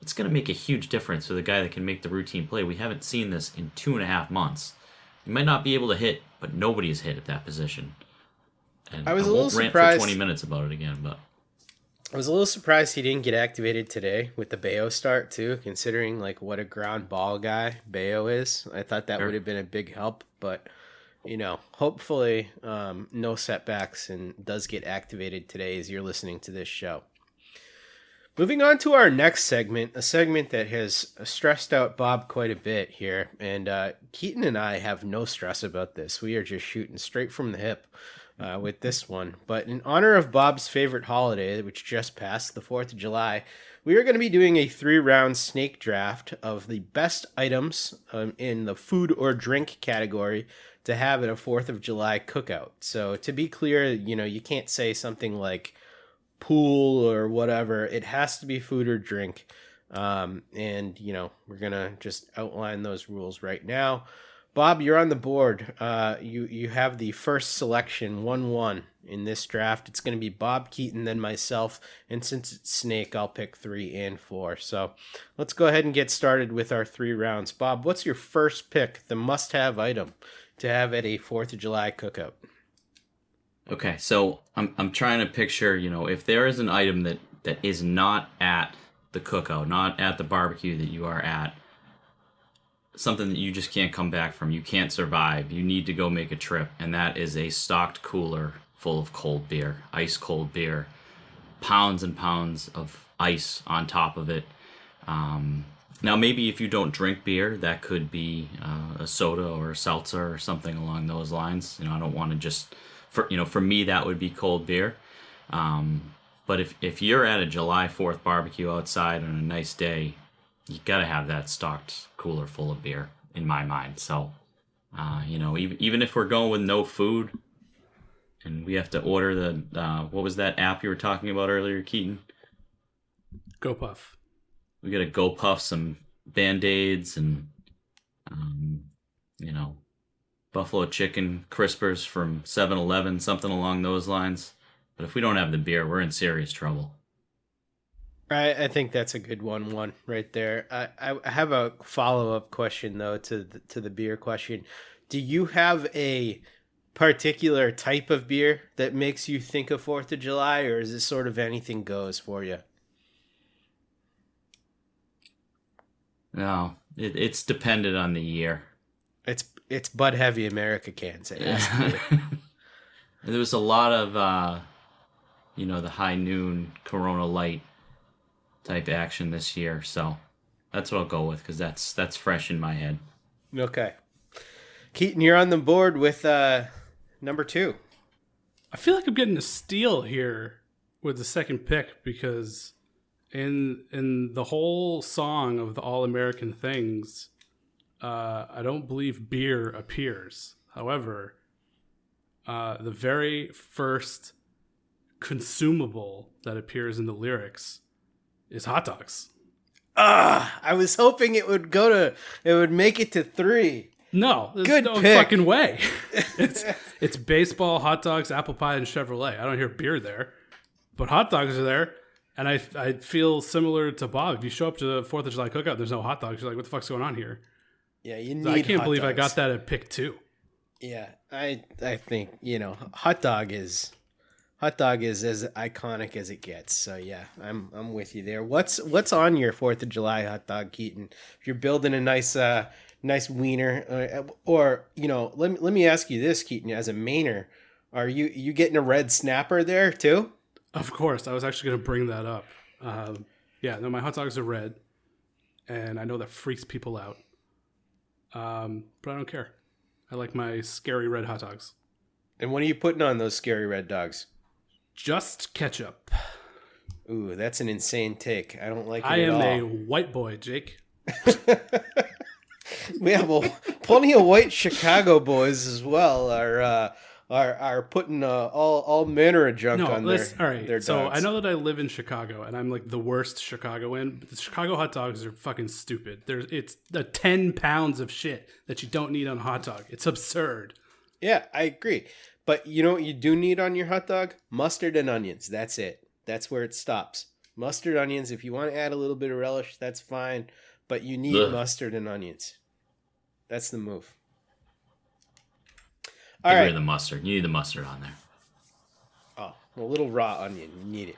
It's going to make a huge difference for the guy that can make the routine play. We haven't seen this in two and a half months. You might not be able to hit, but nobody has hit at that position. And I was a won't little rant surprised- for 20 minutes about it again, but I was a little surprised he didn't get activated today with the Bello start too, considering like what a ground ball guy Bello is. I thought that Sure. would have been a big help, but you know, hopefully um, no setbacks and does get activated today as you're listening to this show. Moving on to our next segment, a segment that has stressed out Bob quite a bit here, and uh, Keaton and I have no stress about this. We are just shooting straight from the hip uh, with this one. But in honor of Bob's favorite holiday, which just passed, the 4th of July, we are going to be doing a three round snake draft of the best items um, in the food or drink category to have at a 4th of July cookout. So to be clear, you know, you can't say something like pool or whatever. It has to be food or drink. Um, and, you know, we're going to just outline those rules right now. Bob, you're on the board. Uh, you you have the first selection, one one in this draft. It's going to be Bob Keaton, then myself, and since it's Snake, I'll pick three and four. So let's go ahead and get started with our three rounds. Bob, what's your first pick, the must-have item to have at a Fourth of July cookout? Okay, so I'm I'm trying to picture, you know, if there is an item that that is not at the cookout, not at the barbecue that you are at, something that you just can't come back from, you can't survive, you need to go make a trip, and that is a stocked cooler full of cold beer, ice cold beer, pounds and pounds of ice on top of it. Um, now, maybe if you don't drink beer, that could be uh, a soda or a seltzer or something along those lines. You know, I don't want to just for you know for me that would be cold beer. Um, but if if you're at a July Fourth barbecue outside on a nice day, you gotta have that stocked cooler full of beer in my mind. So, uh, you know, even even if we're going with no food, and we have to order the uh, what was that app you were talking about earlier, Keaton? Go Puff. we gotta go puff some band-aids and um, you know buffalo chicken crispers from 7-eleven something along those lines but if we don't have the beer we're in serious trouble I, I think that's a good one, one right there. I, I have a follow up question though to the, to the beer question. Do you have a particular type of beer that makes you think of Fourth of July, or is it sort of anything goes for you? no it, it's dependent on the year It's it's Bud Heavy America cans. There was a lot of uh you know the high noon corona light type action this year so that's what i'll go with because that's that's fresh in my head okay, Keaton, you're on the board with uh, number two. I feel like I'm getting a steal here with the second pick because in in the whole song of the All American Things, uh, I don't believe beer appears. However, uh, the very first consumable that appears in the lyrics is hot dogs. Ah, I was hoping it would go to it would make it to three. No, there's Good no pick. fucking way. it's it's baseball, hot dogs, apple pie, and Chevrolet. I don't hear beer there, but hot dogs are there. And I, I feel similar to Bob. If you show up to the Fourth of July cookout, there's no hot dogs. You're like, what the fuck's going on here? Yeah, you need. So I can't believe I got that at pick two. Yeah, I I think you know hot dog is hot dog is as iconic as it gets. So yeah, I'm I'm with you there. What's what's on your Fourth of July hot dog, Keaton? If you're building a nice uh nice wiener, uh, or you know, let me let me ask you this, Keaton, as a Mainer, are you you getting a red snapper there too? Of course, I was actually going to bring that up. Um, yeah, no, my hot dogs are red, and I know that freaks people out. Um, but I don't care. I like my scary red hot dogs. And what are you putting on those scary red dogs? Just ketchup. Ooh, that's an insane take. I don't like it I am all. a white boy, Jake. we have well, plenty of white Chicago boys as well. Our uh, are are putting uh, all all manner of junk No, on their all right. their so. I know that I live in Chicago, and I'm like the worst Chicagoan. But the Chicago hot dogs are fucking stupid. There's it's the ten pounds of shit that you don't need on a hot dog. It's absurd. Yeah, I agree. But you know what you do need on your hot dog? Mustard and onions. That's it. That's where it stops. Mustard, onions. If you want to add a little bit of relish, that's fine. But you need Ugh. mustard and onions. That's the move. All of the mustard. You need the mustard on there. Oh, a little raw onion. You need it.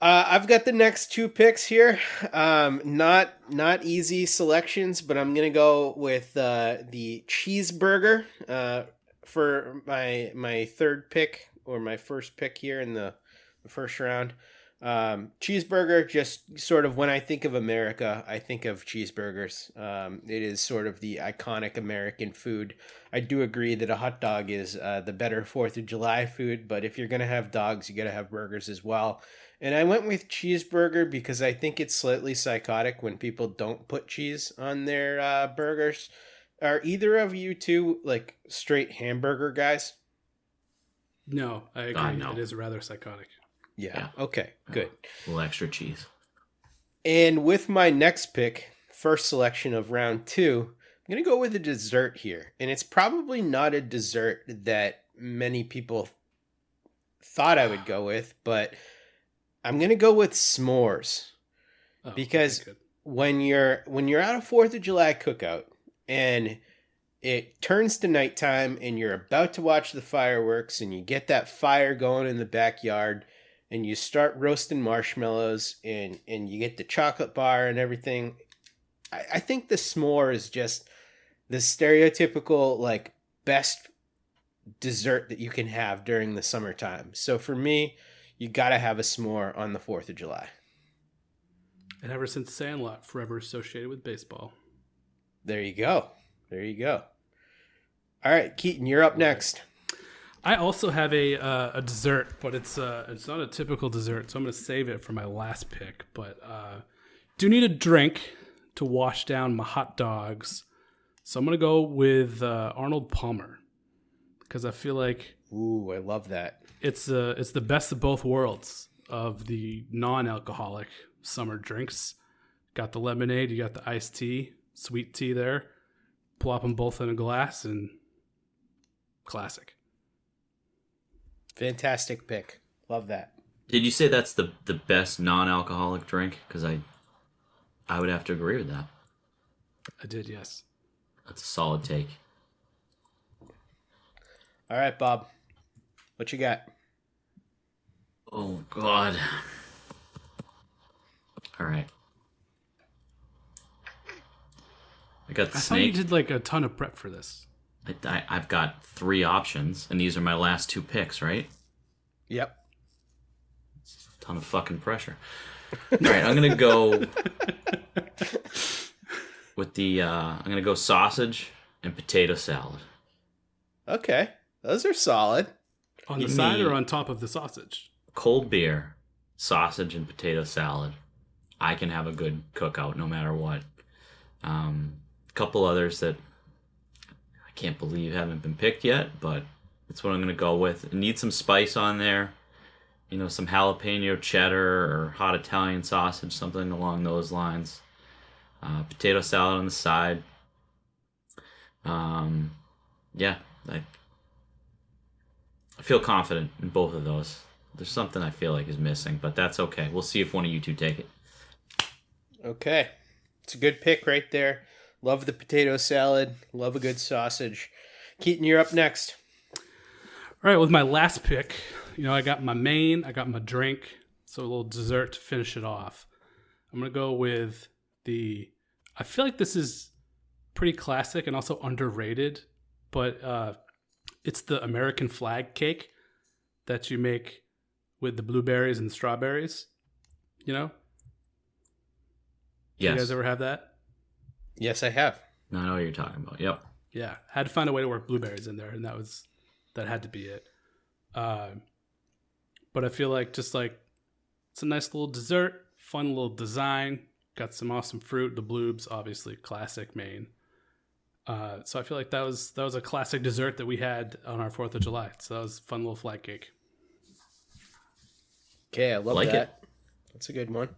Uh, I've got the next two picks here. Um, not not easy selections, but I'm gonna go with uh, the cheeseburger uh, for my my third pick or my first pick here in the, the first round. Um, cheeseburger, just sort of when I think of America, I think of cheeseburgers. Um, it is sort of the iconic American food. I do agree that a hot dog is uh, the better Fourth of July food, but if you're gonna have dogs, you gotta have burgers as well. And I went with cheeseburger because I think it's slightly psychotic when people don't put cheese on their uh, burgers. Are either of you two like straight hamburger guys? No, I agree. God, no. It is rather psychotic. Yeah. Okay. Good. A little extra cheese. And with my next pick, first selection of round two, I'm going to go with a dessert here. And it's probably not a dessert that many people thought I would go with, but I'm going to go with s'mores. Oh, because when you're when you're at a 4th of July cookout and it turns to nighttime and you're about to watch the fireworks and you get that fire going in the backyard and you start roasting marshmallows and and you get the chocolate bar and everything. I, I think the s'more is just the stereotypical like best dessert that you can have during the summertime. So for me you gotta have a s'more on the 4th of july. And ever since Sandlot, forever associated with baseball. There you go there you go all right keaton you're up next I also have a uh, a dessert, but it's uh, it's not a typical dessert, so I'm gonna save it for my last pick. But uh, do need a drink to wash down my hot dogs, so I'm gonna go with uh, Arnold Palmer because I feel like ooh, I love that. It's uh, it's the best of both worlds of the non-alcoholic summer drinks. Got the lemonade, you got the iced tea, sweet tea there. Plop them both in a glass and classic. fantastic pick love that Did you say that's the the best non-alcoholic drink? Because I, I would have to agree with that. I did, yes. That's a solid take. all right bob what you got Oh God. All right. I got the I thought you did like a ton of prep for this. I, I, I've got three options, and these are my last two picks, right? Yep. It's a Ton of fucking pressure. All right, I'm gonna go with the. Uh, I'm gonna go sausage and potato salad. okay those are solid On the side or on top of the sausage? Cold beer, sausage and potato salad. I can have a good cookout no matter what. Um, a couple others that I can't believe haven't been picked yet, but that's what I'm gonna go with. It needs some spice on there. You know, some jalapeno cheddar or hot Italian sausage, something along those lines. Uh, potato salad on the side. Um, yeah, I, I feel confident in both of those. There's something I feel like is missing, but that's okay. We'll see if one of you two take it. okay it's a good pick right there love the potato salad love a good sausage keaton you're up next All right, with my last pick, you know, I got my main, I got my drink, so a little dessert to finish it off. I'm gonna go with the. I feel like this is pretty classic and also underrated, but uh, it's the American flag cake that you make with the blueberries and the strawberries. You know, Yes. you guys ever have that? Yes i have I know what you're talking about. Yep. Yeah, had to find a way to work blueberries in there, and that was that had to be it. Um, but I feel like just like it's a nice little dessert, fun little design. Got some awesome fruit. The bloobs, obviously classic Maine. Uh, so I feel like that was that was a classic dessert that we had on our Fourth of July. So that was a fun little flag cake. Okay, I love Like that. it. That's a good one.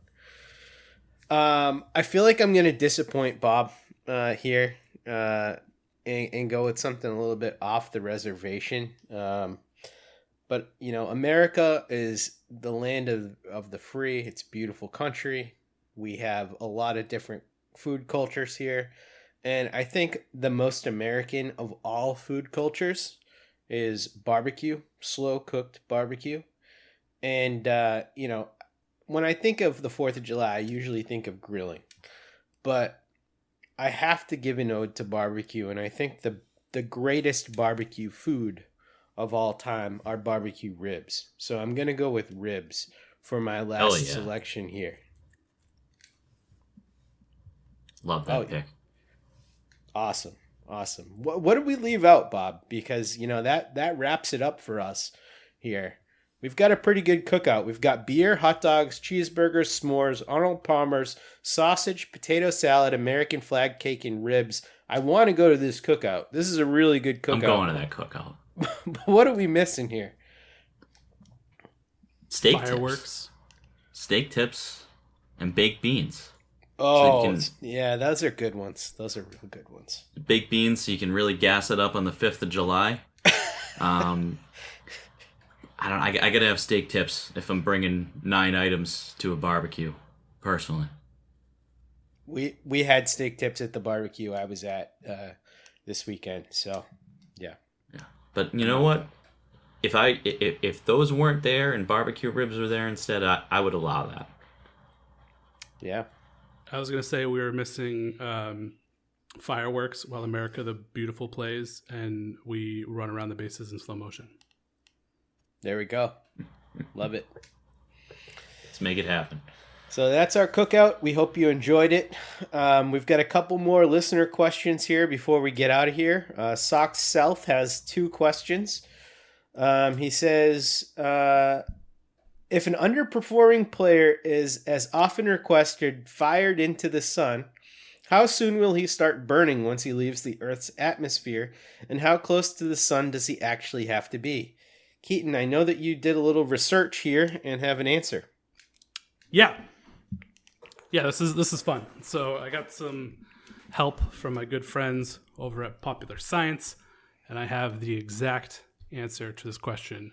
Um, I feel like I'm gonna disappoint Bob uh, here uh, and, and go with something a little bit off the reservation. Um, but you know, America is the land of of the free. It's a beautiful country. We have a lot of different food cultures here, and I think the most American of all food cultures is barbecue, slow cooked barbecue. And uh, you know, when I think of the Fourth of July, I usually think of grilling, but I have to give an ode to barbecue, and I think the the greatest barbecue food of all time are barbecue ribs. So I'm gonna go with ribs for my last yeah. selection here. Love that Oh, pick. Awesome, awesome. What what did we leave out, Bob? Because you know that that wraps it up for us here. We've got a pretty good cookout. We've got beer, hot dogs, cheeseburgers, s'mores, Arnold Palmer's, sausage, potato salad, American flag cake, and ribs. I want to go to this cookout. This is a really good cookout. I'm going to that cookout. What are we missing here? Steak Fireworks. tips, steak tips, and baked beans. Oh, you can- yeah, those are good ones. Those are real good ones. Baked beans, so you can really gas it up on the fifth of July. Um, I don't. I, I gotta have steak tips if I'm bringing nine items to a barbecue. Personally, We we had steak tips at the barbecue I was at uh, this weekend. So, yeah. Yeah, but you know what? If I if, if those weren't there and barbecue ribs were there instead, I, I would allow that. Yeah. I was gonna say we were missing um, fireworks while America the Beautiful plays, and we run around the bases in slow motion. There we go. Love it. Let's make it happen. So that's our cookout. We hope you enjoyed it. Um, we've got a couple more listener questions here before we get out of here. Uh, Sox South has two questions. Um, he says, uh, if an underperforming player is, as often requested, fired into the sun, how soon will he start burning once he leaves the Earth's atmosphere? And how close to the sun does he actually have to be? Keaton, I know that you did a little research here and have an answer. Yeah. Yeah, this is this is fun. So I got some help from my good friends over at Popular Science, and I have the exact answer to this question,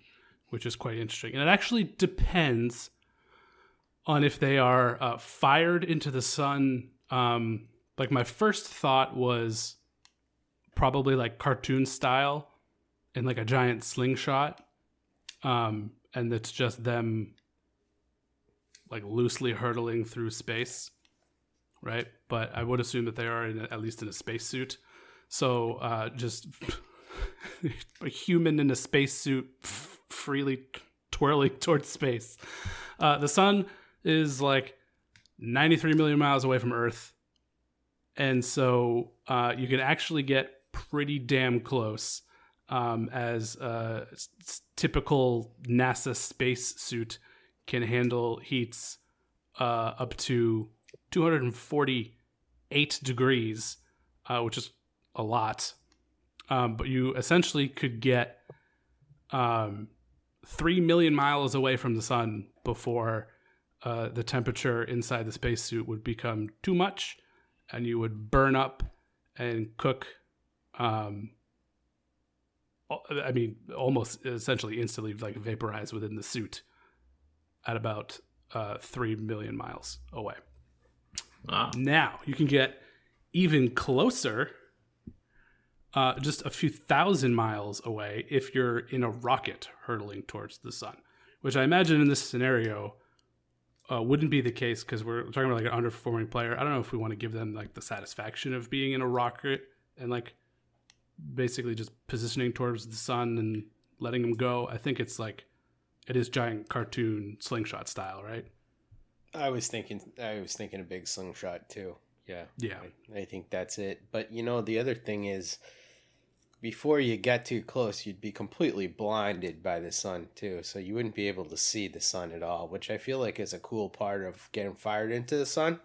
which is quite interesting. And it actually depends on if they are uh, fired into the sun. Um, like my first thought was probably like cartoon style in like a giant slingshot, um, and it's just them like loosely hurtling through space, right? But I would assume that they are in a, at least in a spacesuit. So uh, just a human in a spacesuit f- freely twirling towards space. Uh, the sun is like 93 million miles away from Earth, and so uh, you can actually get pretty damn close. Um, as a typical NASA space suit can handle heats uh, up to 248 degrees, uh, which is a lot. Um, but you essentially could get um, 3 million miles away from the sun before uh, the temperature inside the spacesuit would become too much and you would burn up and cook. Um, I mean, almost essentially instantly like vaporize within the suit at about uh, 3 million miles away. Wow. Now you can get even closer, uh, just a few thousand miles away, if you're in a rocket hurtling towards the sun, which I imagine in this scenario uh, wouldn't be the case because we're talking about like an underperforming player. I don't know if we want to give them like the satisfaction of being in a rocket and like basically just positioning towards the sun and letting them go. I think it's like it is giant cartoon slingshot style, right? I was thinking I was thinking a big slingshot too. Yeah. Yeah. I, I think that's it. But you know, the other thing is before you get too close, you'd be completely blinded by the sun too. So you wouldn't be able to see the sun at all, which I feel like is a cool part of getting fired into the sun.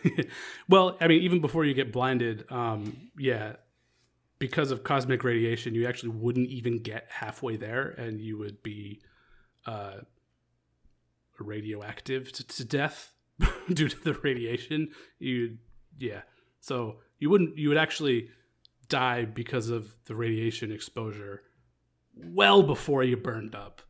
well, I mean, even before you get blinded, um, yeah, because of cosmic radiation, you actually wouldn't even get halfway there, and you would be uh, radioactive to, to death due to the radiation. You, yeah. So you wouldn't. You would actually die because of the radiation exposure well before you burned up.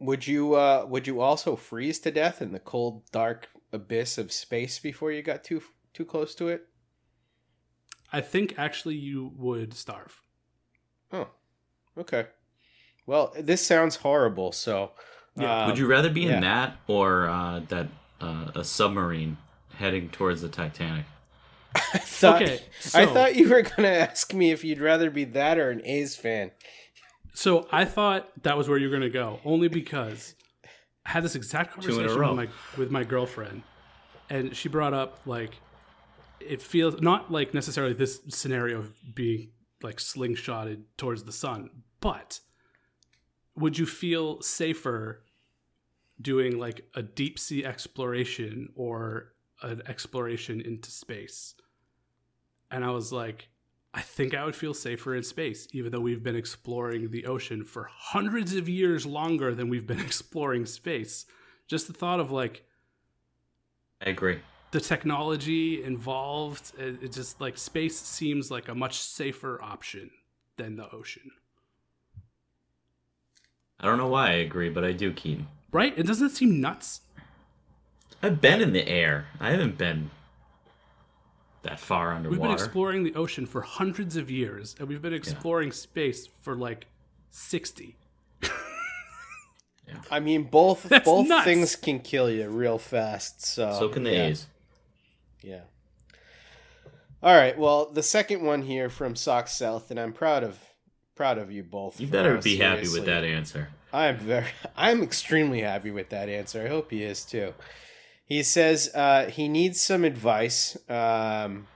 Would you uh would you also freeze to death in the cold dark abyss of space before you got too too close to it? I think actually you would starve. Oh. Okay. Well, this sounds horrible, so Yeah. um, Would you rather be yeah. in that or uh, that uh, a submarine heading towards the Titanic? thought, Okay, I thought you were gonna ask me if you'd rather be that or an A's fan. So I thought that was where you were going to go, only because I had this exact Two in a conversation with my with my girlfriend, and she brought up like it feels not like necessarily this scenario of being like slingshotted towards the sun, but would you feel safer doing like a deep sea exploration or an exploration into space? And I was like, I think I would feel safer in space, even though we've been exploring the ocean for hundreds of years longer than we've been exploring space. Just the thought of like I agree. The technology involved, it, it just like space seems like a much safer option than the ocean. I don't know why I agree, but I do, Keaton. Right? It doesn't seem nuts. I've been in the air. I haven't been that far underwater We've been exploring the ocean for hundreds of years, and we've been exploring space for like 60. I mean, both That's both nuts. things can kill you real fast. So so can the yeah. A's. Yeah. All right. Well, the second one here from Sock South, and I'm proud of proud of you both. You better how be happy with that answer. I'm very, I'm extremely happy with that answer. I hope he is too. He says uh, he needs some advice um,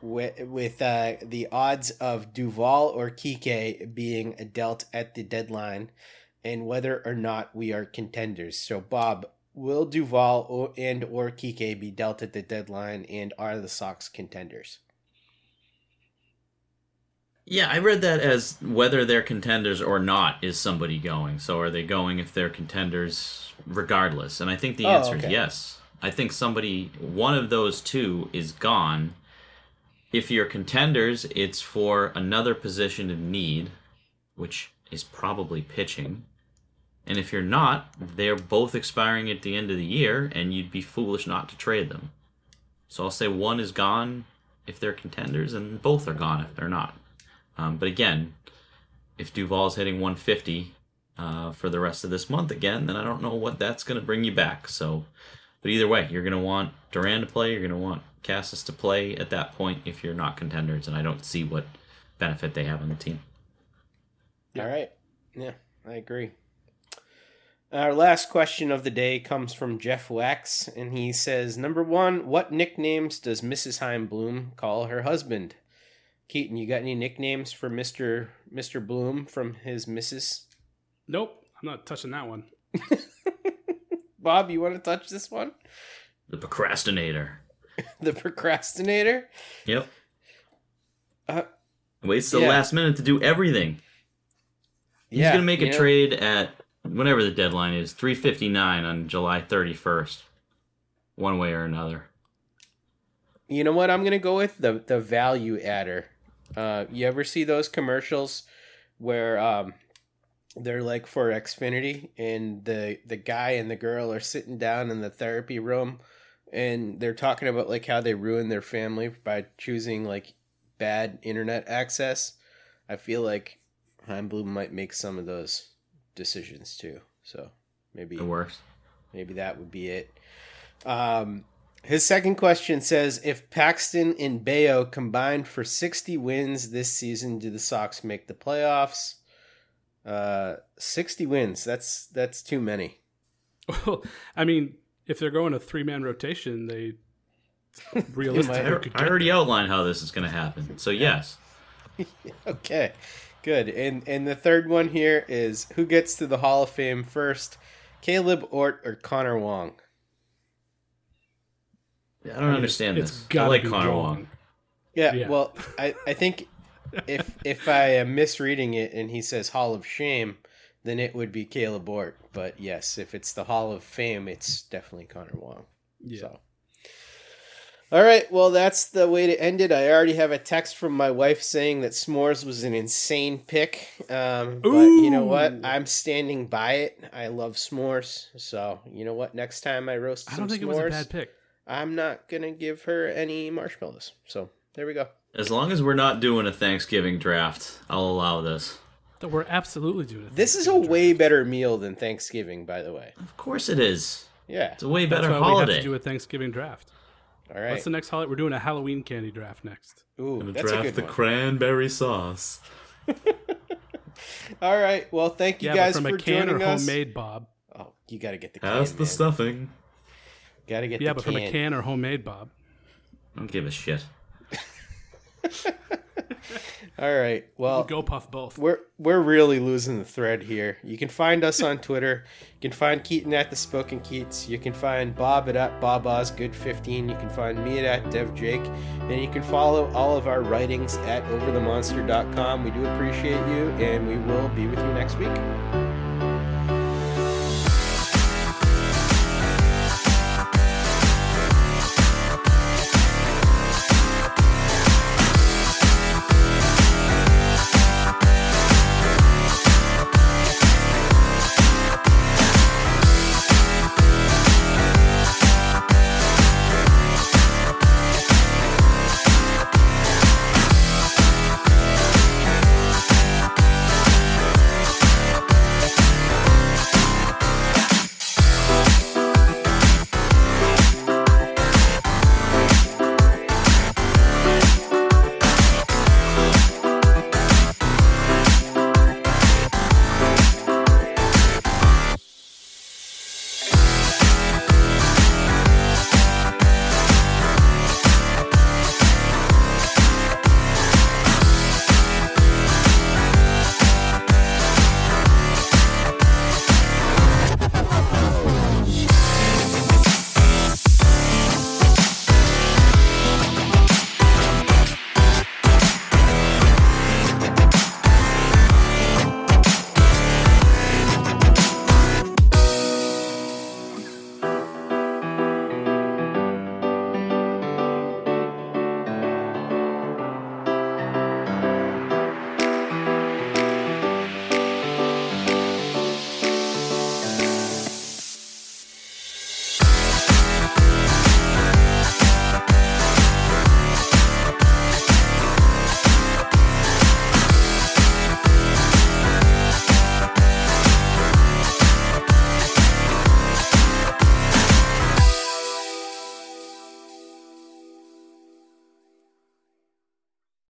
with with uh, the odds of Duvall or Kike being dealt at the deadline, and whether or not we are contenders. So, Bob, will Duvall or, and or Kike be dealt at the deadline, and are the Sox contenders? Yeah, I read that as whether they're contenders or not is somebody going. So are they going if they're contenders regardless? And I think the Oh, answer is yes. I think somebody one of those two is gone. If you're contenders, it's for another position of need, which is probably pitching. And if you're not, they're both expiring at the end of the year and you'd be foolish not to trade them. So I'll say one is gone if they're contenders and both are gone if they're not. Um, but again, if Duvall's hitting 150 uh, for the rest of this month again, then I don't know what that's going to bring you back. So, but either way, you're going to want Duran to play. You're going to want Casas to play at that point if you're not contenders, and I don't see what benefit they have on the team. All right. Yeah, I agree. Our last question of the day comes from Jeff Wax, and he says, Number one, what nicknames does Mrs. Chaim Bloom call her husband? Keaton, you got any nicknames for Mr. Mr. Bloom from his Mrs.? Nope, I'm not touching that one. Bob, you want to touch this one? The procrastinator. the procrastinator? Yep. Uh, Waits till yeah. the last minute to do everything. He's Yeah, going to make a know- trade at whenever the deadline is, 359 on July 31st. One way or another. You know what I'm gonna go with the the value adder. Uh, you ever see those commercials where um, they're like for Xfinity and the the guy and the girl are sitting down in the therapy room and they're talking about like how they ruin their family by choosing like bad internet access. I feel like Chaim Bloom might make some of those decisions too. So maybe It works. Maybe that would be it. Um, his second question says If Paxton and Bello combined for 60 wins this season, do the Sox make the playoffs? Uh, 60 wins. That's that's too many. Well, I mean, if they're going a three man rotation, they realistically I, I already outlined how this is going to happen. So, yes. Okay, good. And and the third one here is who gets to the Hall of Fame first, Kaleb Ort or Connor Wong? Yeah, I don't understand it's this. I like be Connor Wong. Wong. Yeah, Yeah. well, I, I think if if I am misreading it and he says Hall of Shame, then it would be Kaleb Ort. But yes, if it's the Hall of Fame, it's definitely Connor Wong. Yeah. So. All right, well, that's the way to end it. I already have a text from my wife saying that s'mores was an insane pick. Um, but you know what? I'm standing by it. I love s'mores. So, you know what? Next time I roast I don't think s'mores, it was a bad pick. I'm not going to give her any marshmallows. So, there we go. As long as we're not doing a Thanksgiving draft, I'll allow this. That we're absolutely doing it. This is a way better meal than Thanksgiving, by the way. Of course it is. Yeah. It's a way That's better why we have holiday. to do a Thanksgiving draft. All right. What's the next holiday? We're doing a Halloween candy draft next. Ooh, Gonna that's a draft good the one. cranberry sauce. All right. Well, thank you yeah, guys but from for a can joining or us. homemade, Bob. Oh, you got to get the How's can. the man. stuffing? Got to get Yeah, the but can. from a can or homemade, Bob. I don't give a shit. All right. Well, Go puff both. we're we're really losing the thread here. You can find us on Twitter. You can find Keaton at the Spoken Keats. You can find Bob at, at Bob Osgood 15. You can find me at, at Dev Jake. And you can follow all of our writings at overthemonster.com. We do appreciate you, and we will be with you next week.